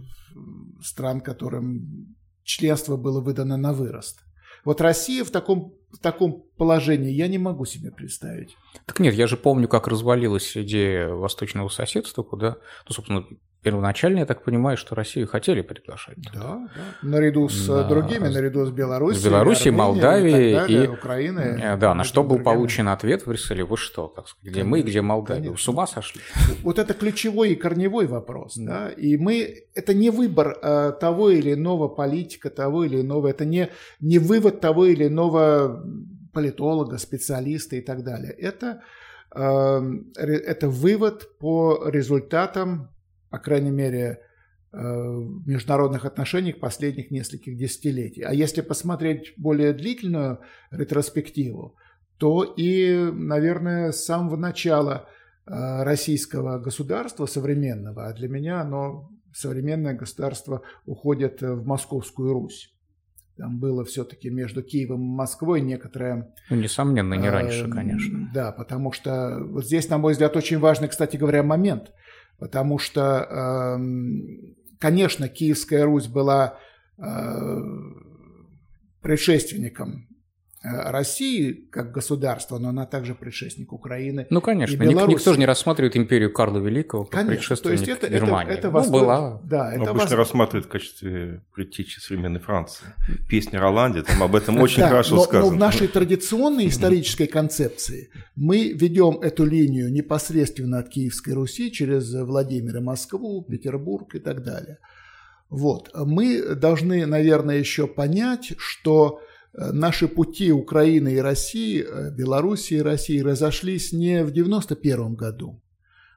стран, которым членство было выдано на вырост. Вот Россия в таком, в таком положении я не могу себе представить. Так нет, я же помню, как развалилась идея восточного соседства, куда, ну, собственно, первоначально, я так понимаю, что Россию хотели приглашать. Да, да. Наряду с да. другими, наряду с Белоруссией, с Белоруссией, Молдавией и, далее, и Украиной. Э, да, на что был другими. получен ответ в Брюсселе, вы что, так сказать, где мы, где Молдавия, конечно. с ума сошли? *laughs* Вот это ключевой и корневой вопрос, да, и мы, это не выбор э, того или иного политика, того или иного, это не, не вывод того или иного политолога, специалиста и так далее. Это, э, это вывод по результатам по крайней мере, э, международных отношениях последних нескольких десятилетий. А если посмотреть более длительную ретроспективу, то и, наверное, с самого начала э, российского государства современного, а для меня оно, современное государство, уходит в Московскую Русь. Там было все-таки между Киевом и Москвой некоторое... Ну, несомненно, не раньше, э, конечно. Да, потому что вот здесь, на мой взгляд, очень важный, кстати говоря, момент – потому что, эм, конечно, Киевская Русь была э, предшественником России как государства, но она также предшественник Украины. Ну, конечно, и Ник, никто же не рассматривает империю Карла Великого как конечно, предшественник то есть это, Германии. Это, это ну, была. Да, это обычно вос... рассматривают в качестве предтечи современной Франции. Песня Роланде, там об этом очень хорошо сказано. Но в нашей традиционной исторической концепции мы ведем эту линию непосредственно от Киевской Руси через Владимир и Москву, Петербург и так далее. Вот. Мы должны, наверное, еще понять, что Э, наши пути Украины и России, э, Белоруссии и России разошлись не в 91 году,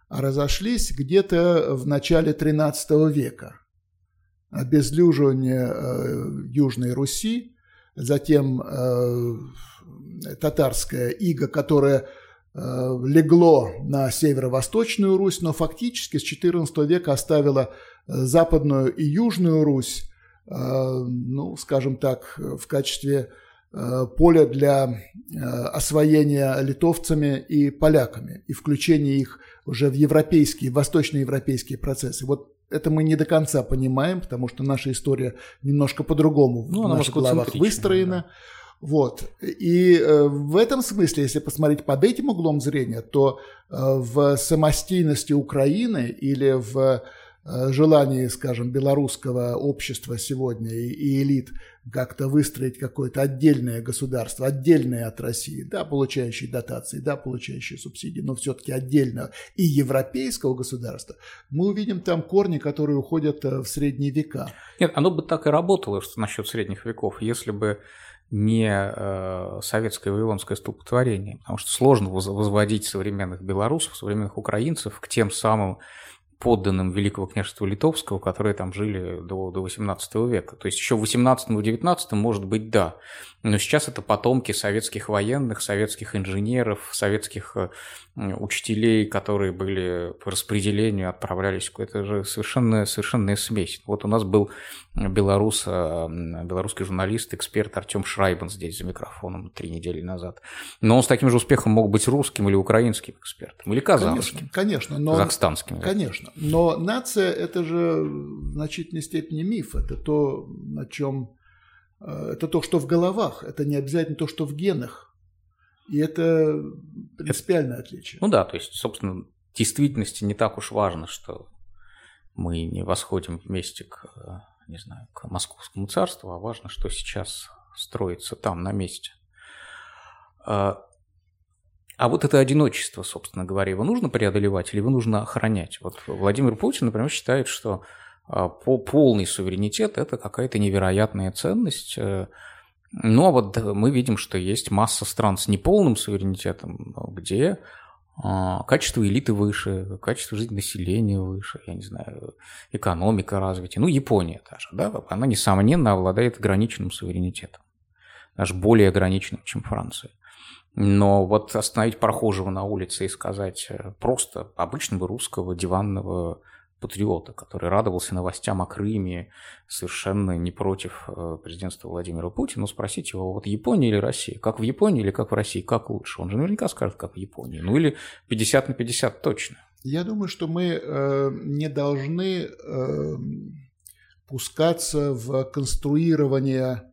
а разошлись где-то в начале 13 века. Обезлюживание э, Южной Руси, затем татарская ига, которая легло на северо-восточную Русь, но фактически с XIV века оставила западную и южную Русь Э, ну, скажем так, в качестве э, поля для э, освоения литовцами и поляками и включения их уже в европейские, восточноевропейские процессы. Вот это мы не до конца понимаем, потому что наша история немножко по-другому ну, в наших головах выстроена. Да. Вот. И в этом смысле, если посмотреть под этим углом зрения, то в самостийности Украины или в Э, желании, скажем, белорусского общества сегодня и, и элит как-то выстроить какое-то отдельное государство, отдельное от России, да, получающее дотации, да, получающее субсидии, но все-таки отдельного и европейского государства, мы увидим там корни, которые уходят э, в средние века. Нет, оно бы так и работало что насчет средних веков, если бы не э, советское вавилонское столпотворение, потому что сложно возводить современных белорусов, современных украинцев к тем самым подданным Великого княжества Литовского, которые там жили до, до 18 века. То есть еще в 18-19, может быть, да. Но сейчас это потомки советских военных, советских инженеров, советских э, учителей, которые были по распределению, отправлялись. Это же совершенно, совершенная смесь. Вот у нас был белорус, э, белорусский журналист, эксперт Артем Шрайбан здесь за микрофоном три недели назад. Но он с таким же успехом мог быть русским или украинским экспертом, или казахским. Конечно, конечно но, казахстанским. Конечно. Но нация – это же в значительной степени миф. Это то, на чем Э, это то, что в головах, это не обязательно то, что в генах. И это принципиальное отличие. Ну да, то есть, собственно, в действительности не так уж важно, что мы не восходим вместе к, не знаю, к Московскому царству, а важно, что сейчас строится там, на месте. А, вот это одиночество, собственно говоря, его нужно преодолевать или его нужно охранять? Вот Владимир Путин, например, считает, что а, по полный суверенитет – это какая-то невероятная ценность. Э, ну, а вот мы видим, что есть масса стран с неполным суверенитетом, где а, качество элиты выше, качество жизни населения выше, я не знаю, экономика развития. Ну, Япония даже, да, она, несомненно, обладает ограниченным суверенитетом, даже более ограниченным, чем Франция. Но вот остановить прохожего на улице и сказать э, просто обычного русского диванного патриота, который радовался новостям о Крыме, совершенно не против э, президентства Владимира Путина, ну, спросить его, вот Япония или Россия? Как в Японии или как в России? Как лучше? Он же наверняка скажет, как в Японии. Ну, или 50 на 50 точно. Я думаю, что мы э, не должны э, пускаться в конструирование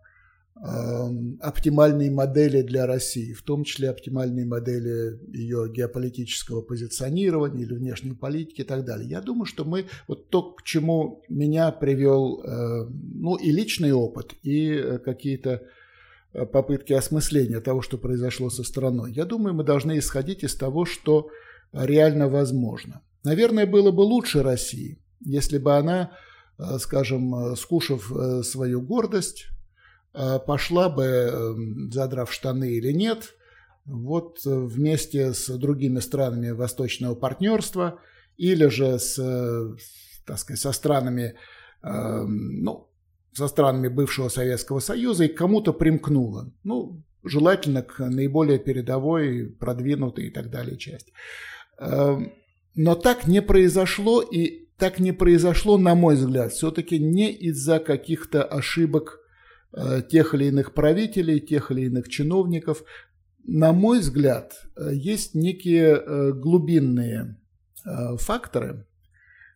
оптимальные модели для России, в том числе оптимальные модели ее геополитического позиционирования или внешней политики и так далее. Я думаю, что мы, вот то, к чему меня привел, э, ну, и личный опыт, и э, какие-то э, попытки осмысления того, что произошло со страной, я думаю, мы должны исходить из того, что реально возможно. Наверное, было бы лучше России, если бы она, скажем, скушав свою гордость, Э, пошла бы, эм, задрав штаны или нет, вот э, вместе с другими странами восточного партнерства или же с, так сказать, со странами, эм, ну, со странами бывшего Советского Союза и кому-то примкнула. Ну, желательно к наиболее передовой, продвинутой и так далее части. Эм, но так не произошло, и так не произошло, на мой взгляд, все-таки не из-за каких-то ошибок Э, тех или иных правителей, тех или иных чиновников. На мой взгляд, э, есть некие э, глубинные факторы,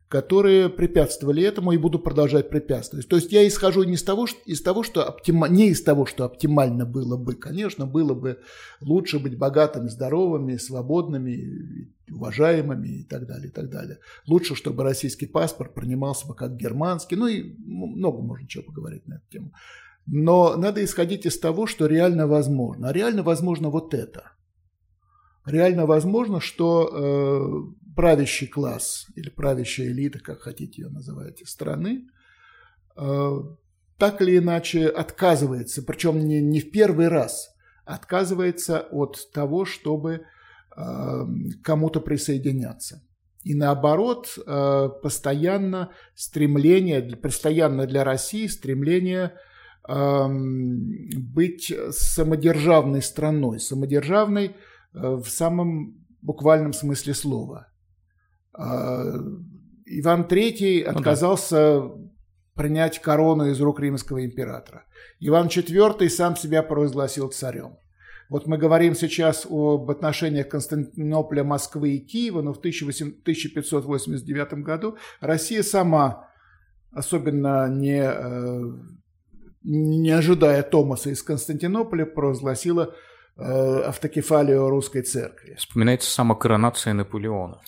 которые препятствовали этому и будут продолжать препятствовать. То есть я исхожу не из того, что, из того, что оптима, не из того, что оптимально было бы. Конечно, было бы лучше быть богатыми, здоровыми, свободными, уважаемыми и так далее, и так далее. Лучше, чтобы российский паспорт принимался бы как германский. Ну и много можно чего поговорить на эту тему. Но надо исходить из того, что реально возможно. А реально возможно вот это. Реально возможно, что э, правящий класс или правящая элита, как хотите ее называть, страны, э, так или иначе отказывается, причем не, не в первый раз, отказывается от того, чтобы э, кому-то присоединяться. И наоборот, э, постоянно стремление, постоянно для России стремление быть самодержавной страной, самодержавной э, в самом буквальном смысле слова. А, Иван III отказался ну, да. принять корону из рук римского императора. Иван IV сам себя провозгласил царем. Вот мы говорим сейчас об отношениях Константинополя, Москвы и Киева, но в 1589 году Россия сама, особенно не э, не ожидая Томаса из Константинополя, провозгласила э, автокефалию русской церкви. Вспоминается сама коронация Наполеона.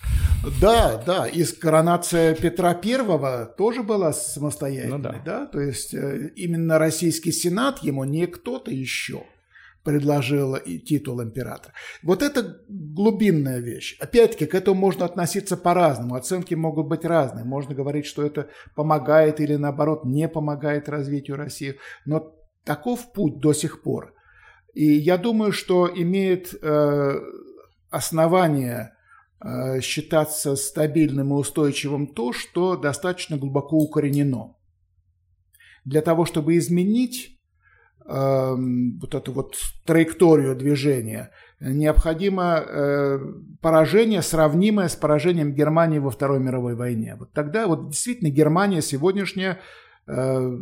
Да, да, и коронация Петра Первого тоже была самостоятельной, ну, да. да, то есть э, именно российский сенат ему не кто-то еще – предложила и титул императора. Вот это глубинная вещь. Опять-таки, к этому можно относиться по-разному. Оценки могут быть разные. Можно говорить, что это помогает или, наоборот, не помогает развитию России. Но таков путь до сих пор. И я думаю, что имеет э, основание э, считаться стабильным и устойчивым то, что достаточно глубоко укоренено. Для того, чтобы изменить Эм, вот эту вот траекторию движения, необходимо э, поражение, сравнимое с поражением Германии во Второй мировой войне. Вот тогда вот действительно Германия сегодняшняя э,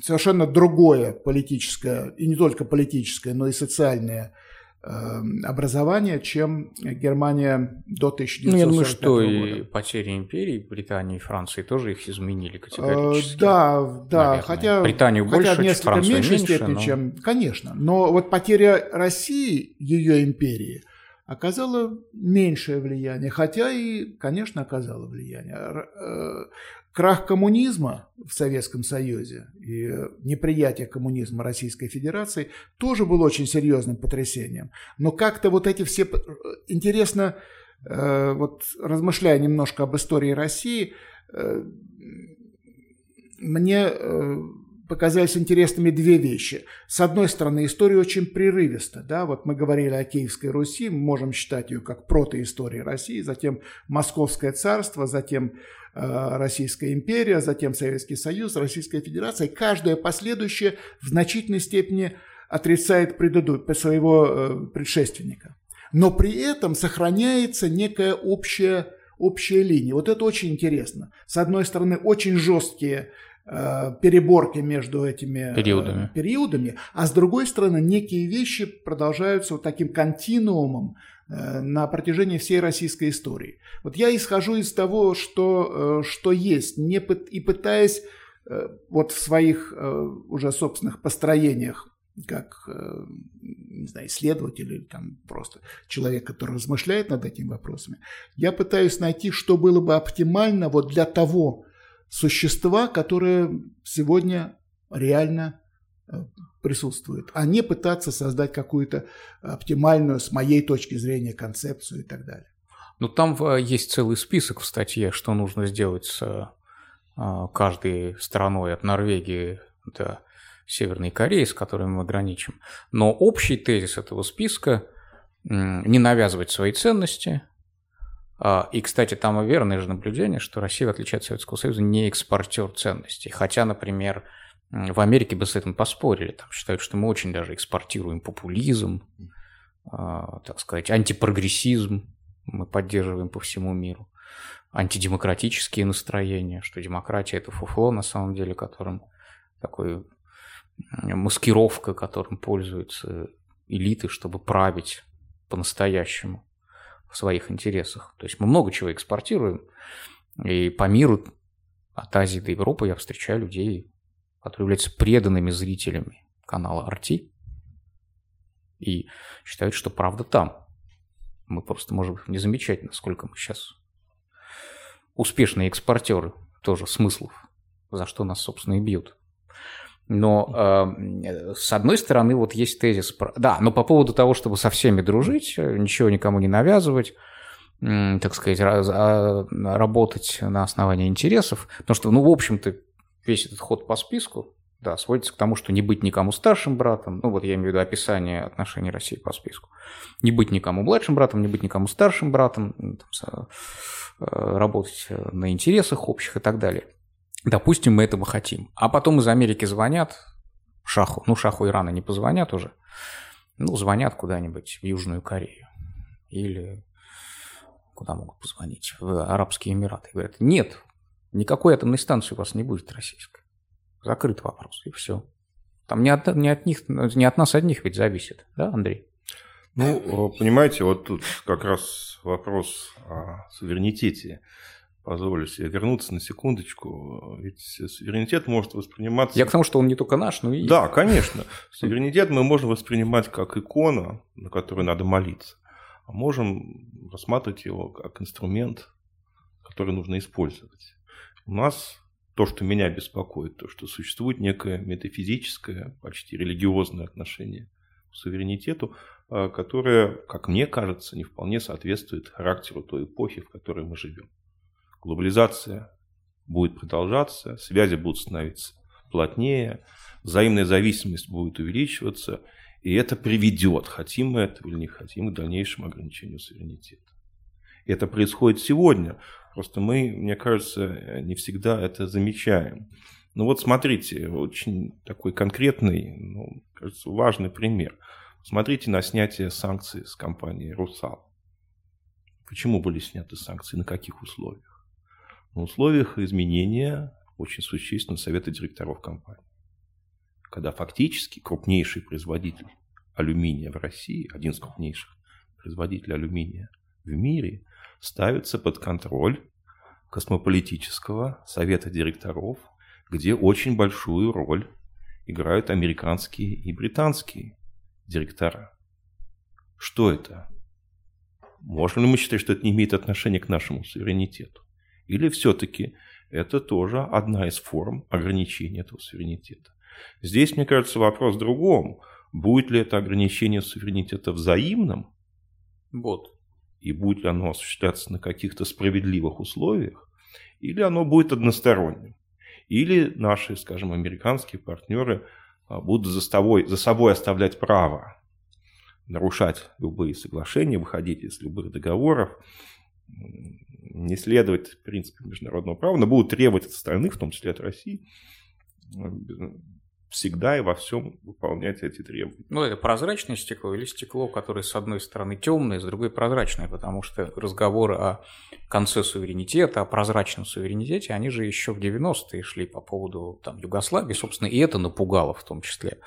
совершенно другое политическое, и не только политическое, но и социальное образования, чем Германия до 1940 Ну, я думаю, что года. и потери империи Британии и Франции тоже их изменили категорически. Э, Да, да, наверное. хотя, Британию хотя больше, несколько Францию меньшей меньше, степени, но- чем, конечно. Но вот потеря России, ее империи, оказала меньшее влияние, хотя и, конечно, оказала влияние. Крах коммунизма в Советском Союзе и неприятие коммунизма Российской Федерации тоже был очень серьезным потрясением. Но как-то вот эти все... э, Интересно, э, вот размышляя немножко об истории России, э, мне показались интересными две вещи. С одной стороны, история очень прерывиста. Да? Вот мы говорили о Киевской Руси, мы можем считать ее как протоистория России, затем Московское царство, затем э, Российская империя, затем Советский Союз, Российская Федерация. И каждая последующая в значительной степени отрицает преду- своего э, предшественника. Но при этом сохраняется некая общая, общая линия. Вот это очень интересно. С одной стороны, очень жесткие переборки между этими э, Периодами. периодами, а с другой стороны, некие вещи продолжаются вот таким континуумом э, на протяжении всей российской истории. Вот я исхожу из того, что, э, что есть, не и пытаясь э, вот в своих э, уже собственных построениях как э, не знаю, исследователь или там просто человек, который размышляет над этими вопросами, я пытаюсь найти, что было бы оптимально вот для того существа, которое сегодня реально э, присутствует, а не пытаться создать какую-то оптимальную, с моей точки зрения, концепцию и так далее. Ну, там э, есть целый список в статье, что нужно сделать с э, каждой страной от Норвегии до Северной Кореи, с которыми мы граничим. Но общий тезис этого списка не навязывать свои ценности. А, И, кстати, там и верное же наблюдение, что Россия, в отличие от Советского Союза, не экспортер ценностей. Хотя, например, в Америке бы с этим поспорили. Там считают, что мы очень даже экспортируем популизм, а, так сказать, антипрогрессизм мы поддерживаем по всему миру, антидемократические настроения, что демократия – это фуфло на самом деле, которым такой маскировка, которым пользуются элиты, чтобы править по-настоящему в своих интересах. То есть мы много чего экспортируем, и по миру, от Азии до Европы я встречаю людей, которые являются преданными зрителями канала RT и считают, что правда там. Мы просто можем не замечать, насколько мы сейчас успешные экспортеры тоже смыслов, за что нас, собственно, и бьют. Но э, с одной стороны, вот есть тезис, про... да, но по поводу того, чтобы со всеми дружить, э, ничего никому не навязывать, м, так сказать, раз- а, работать на основании интересов, потому что, ну, в общем-то, весь этот ход по списку, да, сводится к тому, что не быть никому старшим братом, ну, вот я имею в виду описание отношений России по списку, не быть никому младшим братом, не быть никому старшим братом, там, э, работать э, на интересах общих и так далее. Допустим, мы этого хотим. А потом из Америки звонят Шаху. Ну, Шаху и рано не позвонят уже. Ну, звонят куда-нибудь в Южную Корею. Или куда могут позвонить? В Арабские Эмираты. Говорят, нет, никакой атомной станции у вас не будет российской. Закрыт вопрос, и все. Там не от, не от них, не от нас одних ведь зависит, да, Андрей? Ну, э, понимаете, вот тут как раз вопрос о суверенитете. Позволю себе вернуться на секундочку. Ведь суверенитет может восприниматься... Я к тому, что он не только наш, но и... Да, конечно. Суверенитет мы можем воспринимать как икона, на которую надо молиться. А можем рассматривать его как инструмент, который нужно использовать. У нас то, что меня беспокоит, то, что существует некое метафизическое, почти религиозное отношение к суверенитету, э, которое, как мне кажется, не вполне соответствует характеру той эпохи, в которой мы живем. Глобализация будет продолжаться, связи будут становиться плотнее, взаимная зависимость будет увеличиваться, и это приведет, хотим мы этого или не хотим, к дальнейшему ограничению суверенитета. Это происходит сегодня, просто мы, мне кажется, не всегда это замечаем. Ну вот смотрите, очень такой конкретный, ну, кажется, важный пример. Смотрите на снятие санкций с компании «Русал». Почему были сняты санкции, на каких условиях? На условиях изменения очень существенно совета директоров компании. Когда фактически крупнейший производитель алюминия в России, один из крупнейших производителей алюминия в мире, ставится под контроль космополитического совета директоров, где очень большую роль играют американские и британские директора. Что это? Можем ли мы считать, что это не имеет отношения к нашему суверенитету? Или все-таки это тоже одна из форм ограничения этого суверенитета? Здесь, мне кажется, вопрос в другом. Будет ли это ограничение суверенитета взаимным? Вот. И будет ли оно осуществляться на каких-то справедливых условиях? Или оно будет односторонним? Или наши, скажем, американские партнеры а, будут за собой, за собой оставлять право нарушать любые соглашения, выходить из любых договоров, не следовать принципам международного права, но будут требовать от страны, в том числе от России, всегда и во всем выполнять эти требования. Ну, это прозрачное стекло или стекло, которое с одной стороны темное, с другой прозрачное, потому что разговоры о конце суверенитета, о прозрачном суверенитете, они же еще в 90-е шли по поводу там, Югославии, собственно, и это напугало в том числе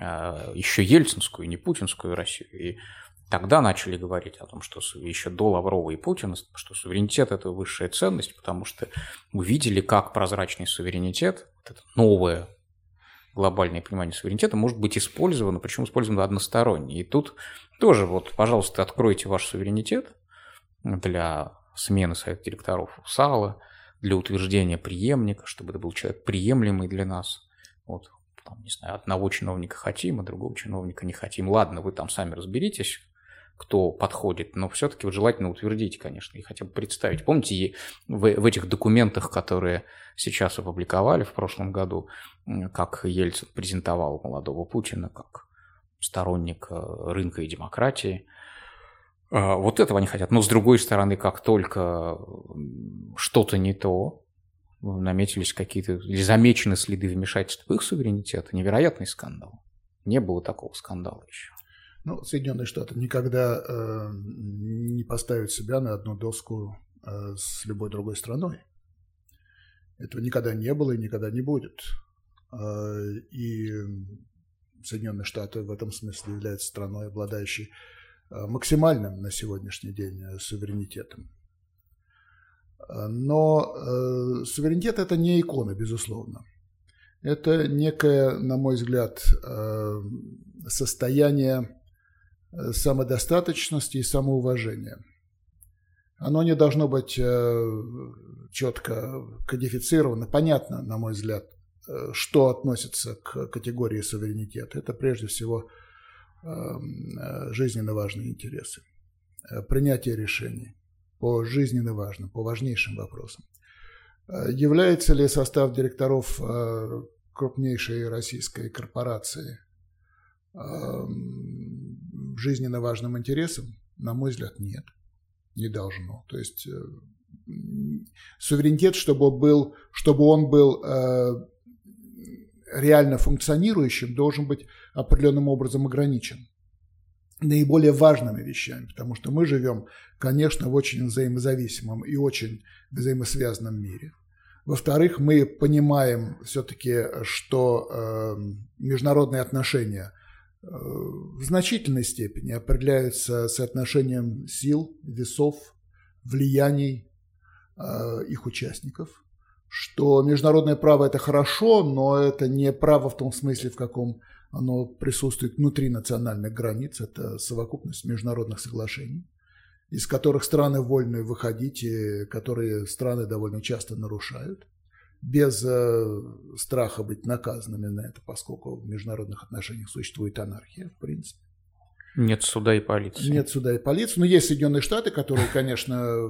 а, еще ельцинскую, не путинскую Россию. И тогда начали говорить о том, что еще до Лаврова и Путина, что суверенитет – это высшая ценность, потому что мы видели, как прозрачный суверенитет, это новое глобальное понимание суверенитета может быть использовано, причем использовано односторонне. И тут тоже вот, пожалуйста, откройте ваш суверенитет для смены совета директоров САЛа, для утверждения преемника, чтобы это был человек приемлемый для нас. Вот, там, не знаю, одного чиновника хотим, а другого чиновника не хотим. Ладно, вы там сами разберитесь, кто подходит, но все-таки вот желательно утвердить, конечно, и хотя бы представить. Помните, в, в этих документах, которые сейчас опубликовали в прошлом году, как Ельцин презентовал молодого Путина как сторонник рынка и демократии, а, вот этого они хотят. Но с другой стороны, как только что-то не то, наметились какие-то или замечены следы вмешательства в их суверенитет, невероятный скандал. Не было такого скандала еще. Ну, Соединенные Штаты никогда э, не поставят себя на одну доску э, с любой другой страной. Этого никогда не было и никогда не будет. Э, и Соединенные Штаты в этом смысле являются страной, обладающей э, максимальным на сегодняшний день э, суверенитетом. Но э, суверенитет – это не икона, безусловно. Это некое, на мой взгляд, э, состояние самодостаточности и самоуважения. Оно не должно быть э, четко кодифицировано. Понятно, на мой взгляд, э, что относится к категории суверенитета. Это прежде всего жизненно важные интересы. Принятие решений по жизненно важным, по важнейшим вопросам. Является ли состав директоров крупнейшей российской корпорации жизненно важным интересам? На мой взгляд, нет. Не должно. То есть э, суверенитет, чтобы, был, чтобы он был э, реально функционирующим, должен быть определенным образом ограничен наиболее важными вещами, потому что мы живем, конечно, в очень взаимозависимом и очень взаимосвязанном мире. Во-вторых, мы понимаем все-таки, что э, международные отношения в значительной степени определяются соотношением сил, весов, влияний э, их участников, что международное право – это хорошо, но это не право в том смысле, в каком оно присутствует внутри национальных границ, это совокупность международных соглашений, из которых страны вольны выходить, и которые страны довольно часто нарушают без э, страха быть наказанными на это, поскольку в международных отношениях существует анархия, в принципе. Нет суда и полиции. Нет суда и полиции. Но есть Соединенные Штаты, которые, конечно,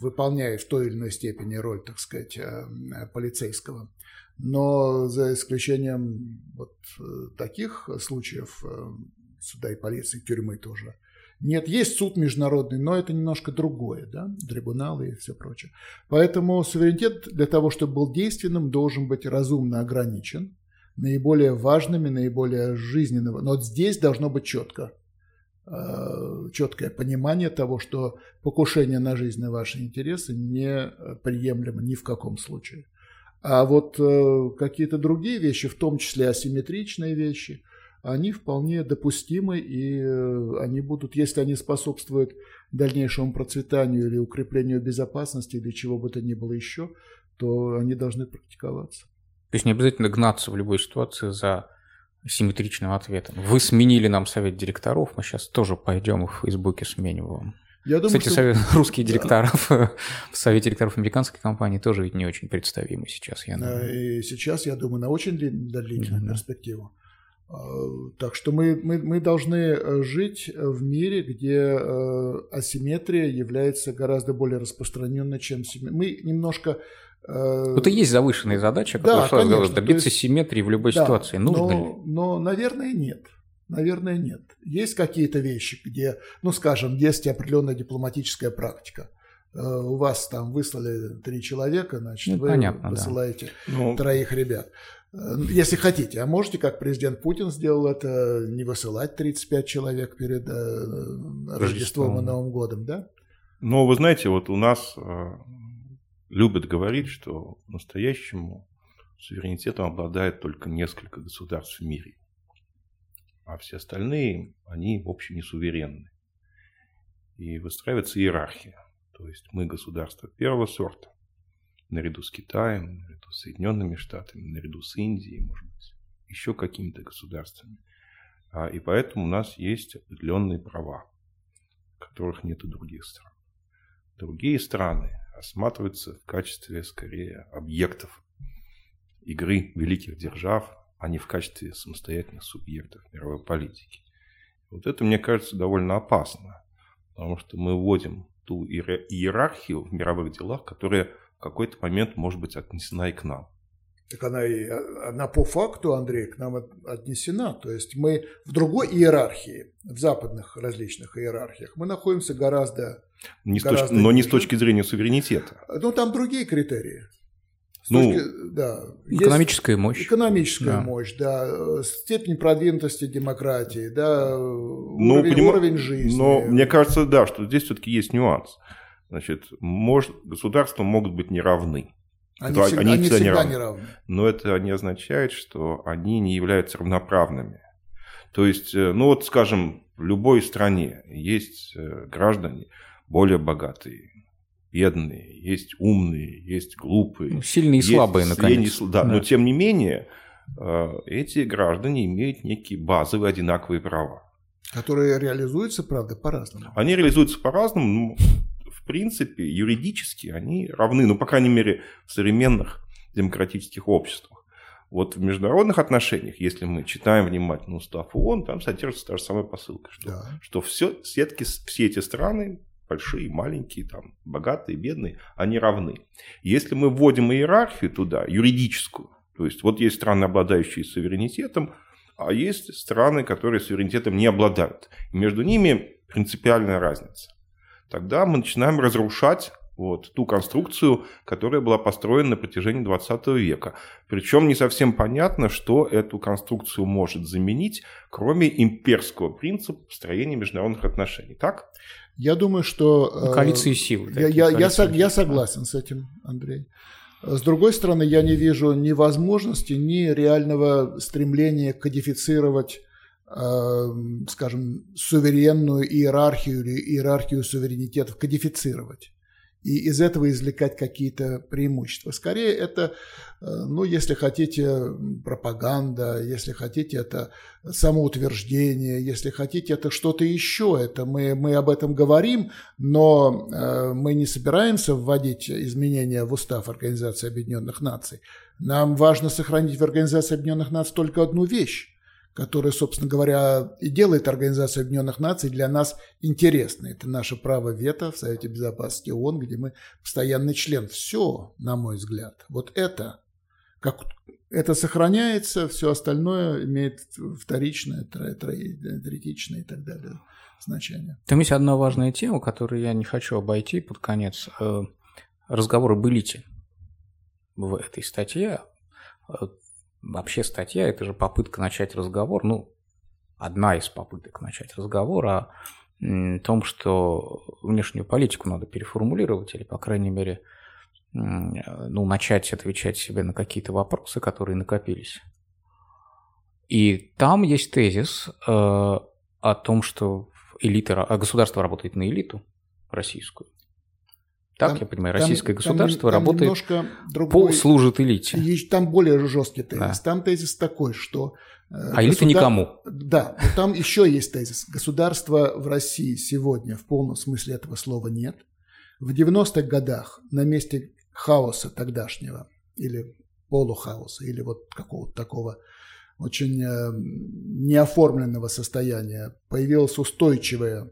выполняют в той или иной степени роль, так сказать, э, полицейского. Но за исключением вот э, таких случаев э, суда и полиции, тюрьмы тоже – нет, есть суд международный, но это немножко другое, да, трибуналы и все прочее. Поэтому суверенитет для того, чтобы был действенным, должен быть разумно ограничен наиболее важными, наиболее жизненными. Но вот здесь должно быть четко, э, четкое понимание того, что покушение на жизнь и ваши интересы не приемлемо ни в каком случае. А вот э, какие-то другие вещи, в том числе асимметричные вещи, они вполне допустимы, и э, они будут, если они способствуют дальнейшему процветанию или укреплению безопасности или чего бы то ни было еще, то они должны практиковаться. То есть не обязательно гнаться в любой ситуации за симметричным ответом. Вы сменили нам совет директоров, мы сейчас тоже пойдем в Фейсбуке сменим вам. Я думаю, Кстати, что... совет русских директоров да. *laughs* в совете директоров американской компании тоже ведь не очень представимы сейчас, я думаю. И сейчас, я думаю, на очень длительную mm-hmm. перспективу. А, так что мы, мы, мы должны э, жить в мире, где э, асимметрия является гораздо более распространенной, чем симметрия. Мы немножко Э, это есть завышенная задача, как да, конечно, сказал, добиться есть, симметрии в любой да, ситуации. Нужно но, ли? Но, наверное, нет. Наверное, нет. Есть какие-то вещи, где, ну, скажем, есть определенная дипломатическая практика. Э, у вас там выслали три человека, значит, ну, вы понятно, высылаете да. Ну, троих ребят. Э, если хотите, а можете, как президент Путин сделал это, не высылать 35 человек перед Рождеством, Рождеством и Новым годом, да? Ну, вы знаете, вот у нас любят говорить, что настоящему суверенитетом обладает только несколько государств в мире. А все остальные, они, в общем, не суверенны. И выстраивается иерархия. То есть мы государство первого сорта, наряду с Китаем, наряду с Соединенными Штатами, наряду с Индией, может быть, еще какими-то государствами. А, и поэтому у нас есть определенные права, которых нет у других стран. Другие страны рассматриваются в качестве, скорее, объектов игры великих держав, а не в качестве самостоятельных субъектов мировой политики. Вот это, мне кажется, довольно опасно, потому что мы вводим ту иерархию в мировых делах, которая в какой-то момент может быть отнесена и к нам. Так она, и, она по факту, Андрей, к нам отнесена. То есть мы в другой иерархии, в западных различных иерархиях, мы находимся гораздо не гораздо точки, но не с точки зрения суверенитета. Ну, там другие критерии. С ну, точки, да, экономическая мощь. Экономическая да. мощь, да, степень продвинутости демократии, да, ну, уровень, поним... уровень жизни. Но мне кажется, да, что здесь все-таки есть нюанс. Значит, может, государства могут быть неравны. Они, это, всегда, они, они всегда, всегда неравны. неравны. Но это не означает, что они не являются равноправными. То есть, э, ну вот, скажем, в любой стране есть э, граждане, более богатые, бедные, есть умные, есть глупые. Ну, сильные и слабые, наконец. Сильные, да, да, но тем не менее, э, эти граждане имеют некие базовые одинаковые права. Которые реализуются, правда, по-разному. Они реализуются по-разному, принципе, юридически они равны, ну, по крайней мере, в современных демократических обществах. Вот в международных отношениях, если мы читаем внимательно устав ООН, там содержится та же самая посылка, что, да. что все, сетки, все эти страны большие, маленькие, там, богатые, бедные, они равны. Если мы вводим иерархию туда, юридическую, то есть вот есть страны, обладающие суверенитетом, а есть страны, которые суверенитетом не обладают. И между ними принципиальная разница. Тогда мы начинаем разрушать вот, ту конструкцию, которая была построена на протяжении 20 века. Причем не совсем понятно, что эту конструкцию может заменить, кроме имперского принципа построения международных отношений. Так? Я думаю, что... Ну, коалиции сил. Я, я, я, я согласен с этим, Андрей. С другой стороны, я не вижу ни возможности, ни реального стремления кодифицировать, э, скажем, суверенную иерархию или иерархию суверенитетов, кодифицировать и из этого извлекать какие-то преимущества. Скорее это, э, ну, если хотите, пропаганда, если хотите, это самоутверждение, если хотите, это что-то еще. Это мы, мы об этом говорим, но э, мы не собираемся вводить изменения в устав Организации Объединенных Наций. Нам важно сохранить в Организации Объединенных Наций только одну вещь которое, собственно говоря, и делает Организация Объединенных Наций для нас интересной. Это наше право вето в Совете Безопасности ООН, где мы постоянный член. Все, на мой взгляд, вот это, как это сохраняется, все остальное имеет вторичное, третичное и так далее значение. Там есть одна важная тема, которую я не хочу обойти под конец. Э, разговоры былите в этой статье э, Вообще статья – это же попытка начать разговор, ну, одна из попыток начать разговор о том, что внешнюю политику надо переформулировать или, по крайней мере, ну, начать отвечать себе на какие-то вопросы, которые накопились. И там есть тезис э, о том, что элита, государство работает на элиту российскую. Так, Там- я понимаю, там- российское там- государство там работает немножко по, другой, служит элите. Там более жесткий тезис. Да. Там тезис такой, что... э, А элита государ- никому. Да, но там еще есть тезис. Государства в России сегодня в полном смысле этого слова нет. В 90-х годах на месте хаоса тогдашнего, или полухаоса, или вот какого-то такого очень э, неоформленного состояния, появилась устойчивая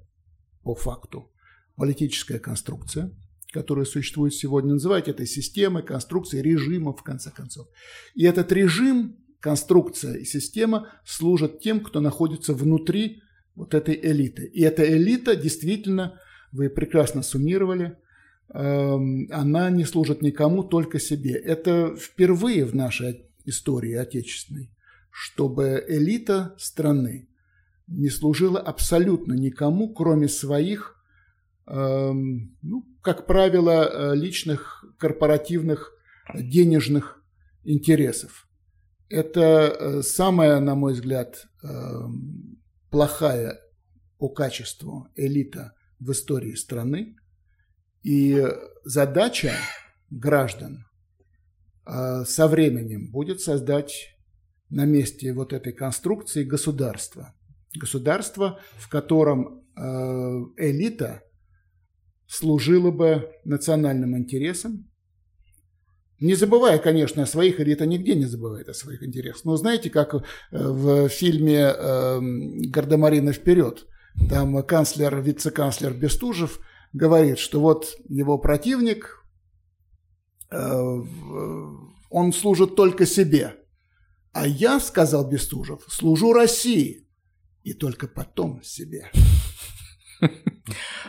по факту политическая конструкция, которая существует сегодня. Называйте это системой, конструкцией, режимом, в конце концов. И этот режим, конструкция и система служат тем, кто находится внутри вот этой элиты. И эта элита действительно, вы прекрасно суммировали, эм, она не служит никому, только себе. Это впервые в нашей истории отечественной, чтобы элита страны не служила абсолютно никому, кроме своих, ну, как правило, э, личных корпоративных денежных интересов. Это э, самая, на мой взгляд, эм, плохая по качеству элита в истории страны. И задача граждан э, со временем будет создать на месте вот этой конструкции государство. Государство, в котором элита служила бы национальным интересам, не забывая, конечно, о своих, элита нигде не забывает о своих интересах. Но знаете, как э, в фильме э, «Гардемарина вперед», там канцлер, вице-канцлер Бестужев говорит, что вот его противник, э, он служит только себе. А я, сказал Бестужев, служу России и только потом себе. *laughs*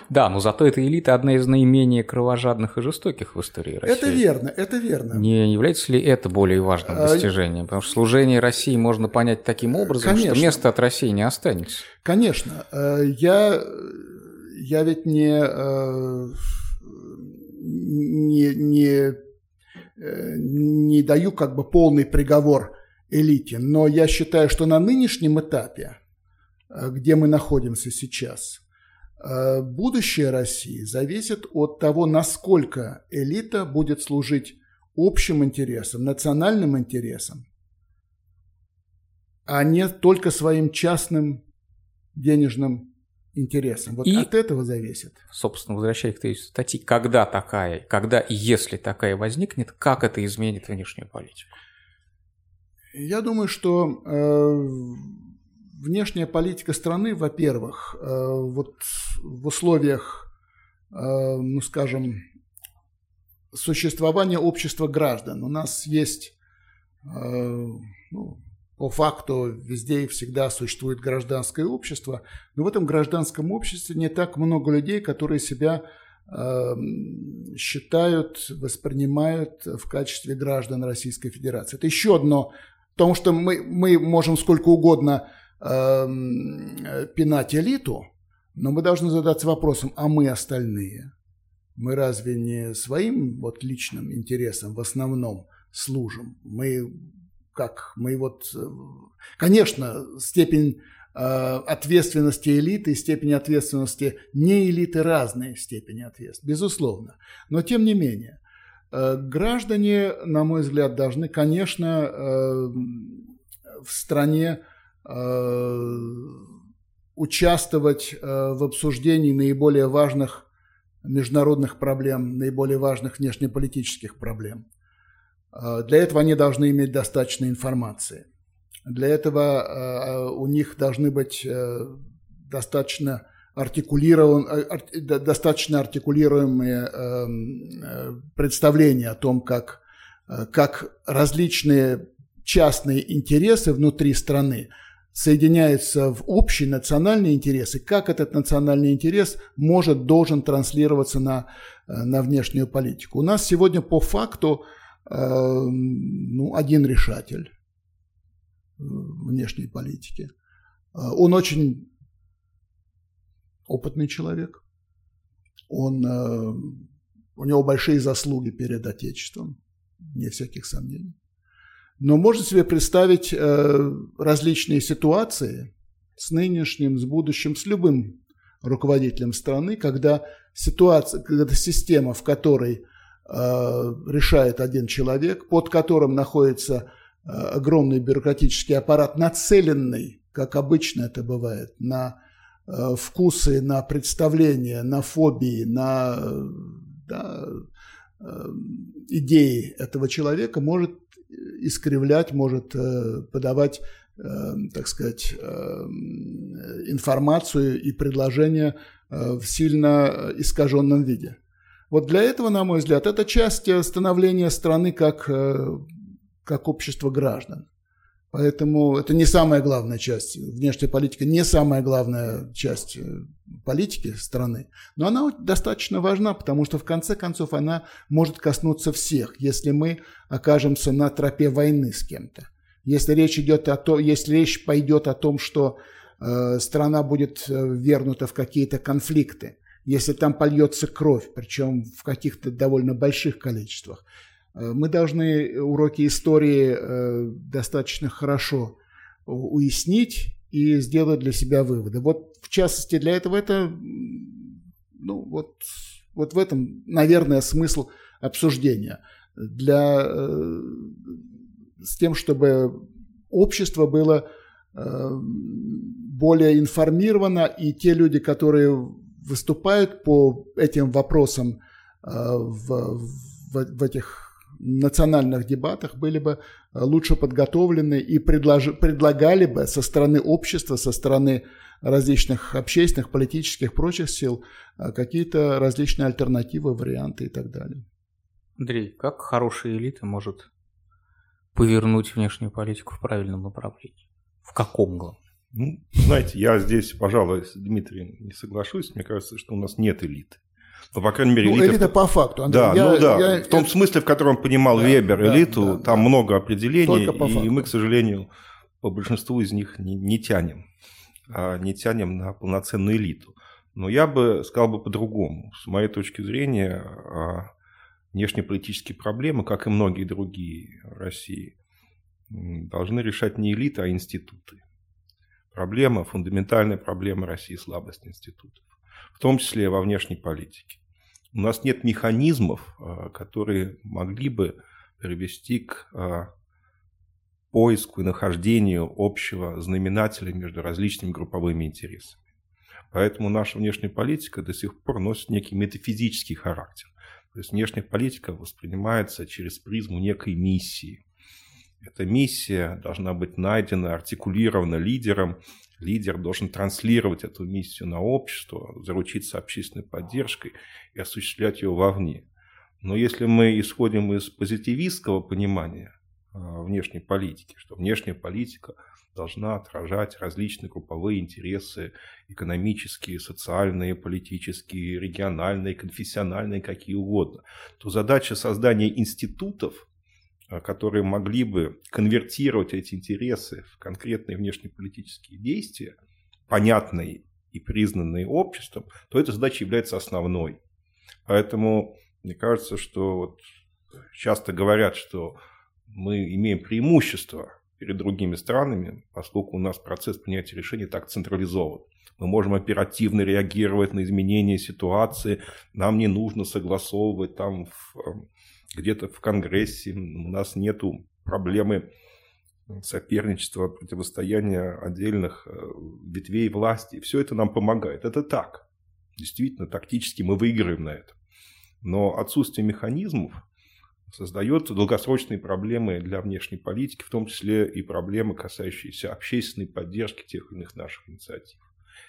Да, но зато эта элита одна из наименее кровожадных и жестоких в истории России. Это верно, это верно. Не является ли это более важным А, достижением? Потому что служение России можно понять таким образом, Конечно. что места от России не останется. Конечно, э, я, я ведь не, э, не, не, э, не даю как бы полный приговор элите, но я считаю, что на нынешнем этапе, где мы находимся сейчас, будущее России зависит от того, насколько элита будет служить общим интересам, национальным интересам, а не только своим частным денежным интересам. Вот И- от этого зависит. Собственно, возвращаясь к тезису статьи, когда такая, когда и если такая возникнет, как это изменит внешнюю политику? Я думаю, что э, внешняя политика страны, во-первых, э, вот в условиях, э, ну скажем, существования общества граждан. У нас есть, э, ну, по факту, везде и всегда существует гражданское общество, но в этом гражданском обществе не так много людей, которые себя считают, воспринимают в качестве граждан Российской Федерации. Это еще одно, потому что мы, мы можем сколько угодно э, пинать элиту, но мы должны задаться вопросом, а мы остальные? Мы разве не своим вот личным интересам в основном служим? Мы как? Мы вот, э, конечно, степень э, ответственности элиты и степень ответственности не элиты разные степени ответственности, безусловно. Но тем не менее, э, граждане, на мой взгляд, должны, конечно, в стране участвовать э, в обсуждении наиболее важных международных проблем, наиболее важных внешнеполитических проблем. Э, Для этого они должны иметь достаточно информации. Для этого э, у них должны быть э, достаточно артикулирован, э, ар- до- достаточно артикулируемые э, э, представления о том, как, э, как различные частные интересы внутри страны соединяются в общий национальный интерес, и как этот национальный интерес может, должен транслироваться на, э, на внешнюю политику. У нас сегодня по факту э, ну, один решатель э, внешней политики. Э, Он очень опытный человек. Он, э, у него большие заслуги перед Отечеством, вне всяких сомнений. Но можно себе представить э, различные ситуации с нынешним, с будущим, с любым руководителем страны, когда ситуация, когда система, в которой э, решает один человек, под которым находится э, огромный бюрократический аппарат, нацеленный, как обычно это бывает, на э, вкусы, на представления, на фобии, на да, э, идеи этого человека, может искривлять, может э, подавать Э, так сказать, э, информацию и предложения в сильно искаженном виде. Вот для этого, на мой взгляд, это часть становления страны как, как общество граждан. Поэтому это не самая главная часть. Внешняя политика не самая главная часть политики страны. Но она достаточно важна, потому что в конце концов она может коснуться всех, если мы окажемся на тропе войны с кем-то. Если речь идет о том, если речь пойдет о том, что э, страна будет э, вернута в какие-то конфликты, если там польется кровь, причем в каких-то довольно больших количествах, э, мы должны уроки истории э, достаточно хорошо уяснить и сделать для себя выводы. Вот в частности для этого это, ну вот, вот в этом, наверное, смысл обсуждения. Для э, с тем, чтобы общество было э, более информировано, и те люди, которые выступают по этим вопросам э, в, в, в этих национальных дебатах, были бы лучше подготовлены и предлож, предлагали бы со стороны общества, со стороны различных общественных, политических, прочих сил э, какие-то различные альтернативы, варианты и так далее. Андрей, как хорошая элита может повернуть внешнюю политику в правильном направлении? В каком главном? Ну, знаете, я здесь, пожалуй, с Дмитрием не соглашусь. Мне кажется, что у нас нет элиты. Ну, по крайней мере, ну, элита... по факту. Андрей, да, я, ну да. Я, в том я... смысле, в котором понимал да, Вебер элиту, да, там да. много определений, и мы, к сожалению, по большинству из них не, не тянем. А не тянем на полноценную элиту. Но я бы сказал бы по-другому. С моей точки зрения, а, внешнеполитические проблемы, как и многие другие в России, должны решать не элита, а институты. Проблема, фундаментальная проблема России – слабость институтов, в том числе во внешней политике. У нас нет механизмов, а, которые могли бы привести к а, поиску и нахождению общего знаменателя между различными групповыми интересами. Поэтому наша внешняя политика до сих пор носит некий метафизический характер. То есть внешняя политика воспринимается через призму некой миссии. Эта миссия должна быть найдена, артикулирована лидером. Лидер должен транслировать эту миссию на общество, заручиться общественной поддержкой и осуществлять ее вовне. Но если мы исходим из позитивистского понимания а, внешней политики, что внешняя политика – должна отражать различные групповые интересы, экономические, социальные, политические, региональные, конфессиональные, какие угодно, то задача создания институтов, которые могли бы конвертировать эти интересы в конкретные внешнеполитические действия, понятные и признанные обществом, то эта задача является основной. Поэтому мне кажется, что вот часто говорят, что мы имеем преимущество перед другими странами, поскольку у нас процесс принятия решений так централизован. Мы можем оперативно реагировать на изменения ситуации, нам не нужно согласовывать там эм, где-то в Конгрессе, у нас нет проблемы соперничества, противостояния отдельных э, ветвей власти. Все это нам помогает. Это так. Действительно, тактически мы выиграем на этом. Но отсутствие механизмов создает долгосрочные проблемы для внешней политики, в том числе и проблемы, касающиеся общественной поддержки тех или иных наших инициатив.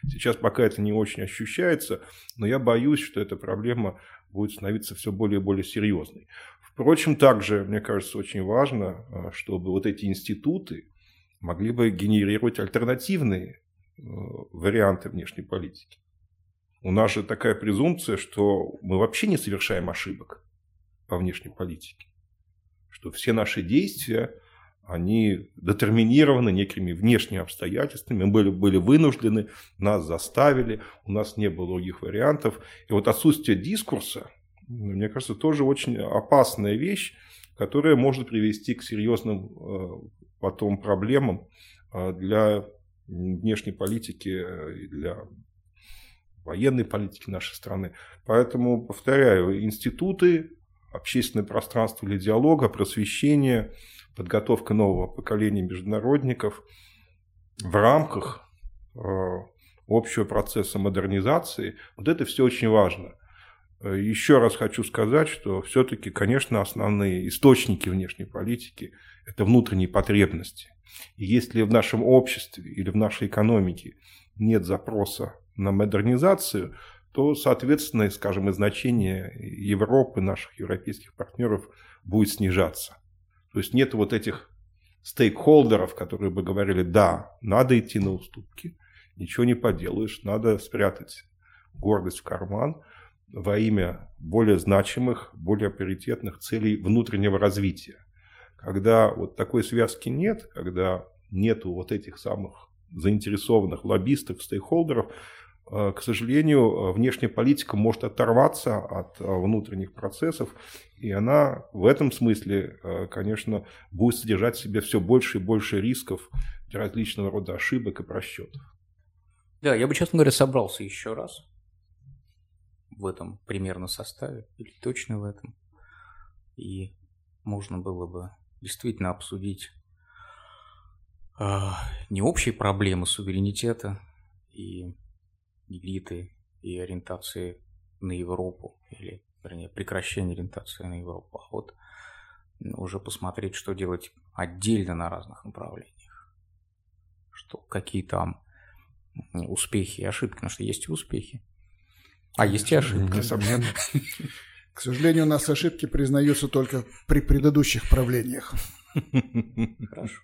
Сейчас пока это не очень ощущается, но я боюсь, что эта проблема будет становиться все более и более серьезной. Впрочем, также, мне кажется, очень важно, а, чтобы вот эти институты могли бы генерировать альтернативные э, варианты внешней политики. У нас же такая презумпция, что мы вообще не совершаем ошибок по внешней политике. Что все наши действия, они детерминированы некими внешними обстоятельствами, мы были, были вынуждены, нас заставили, у нас не было других вариантов. И вот отсутствие дискурса, мне кажется, тоже очень опасная вещь, которое может привести к серьезным э, потом проблемам э, для внешней политики и для военной политики нашей страны. Поэтому, повторяю, институты, общественное пространство для диалога, просвещение, подготовка нового поколения международников в рамках общего процесса модернизации, вот это все очень важно. Э, Еще раз хочу сказать, что все-таки, конечно, основные источники внешней политики – это внутренние потребности. И если в нашем обществе или в нашей экономике нет запроса на модернизацию, то, соответственно, скажем, и значение Европы, наших европейских партнеров будет снижаться. То есть нет вот этих стейкхолдеров, которые бы говорили, да, надо идти на уступки, ничего не поделаешь, надо спрятать гордость в карман во имя более значимых, более приоритетных целей внутреннего развития. Когда вот такой связки нет, когда нету вот этих самых заинтересованных лоббистов, стейкхолдеров, к сожалению, внешняя политика может оторваться от э, внутренних процессов, и она в этом смысле, э, конечно, будет содержать в себе все больше и больше рисков для различного рода ошибок и просчетов. Да, я бы, честно говоря, собрался еще раз в этом примерно составе, или точно в этом. И можно было бы действительно обсудить э, не общие проблемы суверенитета и элиты и ориентации на Европу, или, вернее, прекращение ориентации на Европу, а вот уже посмотреть, что делать отдельно на разных направлениях. Что, какие там успехи и ошибки, потому что есть и успехи. А есть и ошибки. Несомненно. К сожалению, у нас ошибки признаются только при предыдущих правлениях. Хорошо.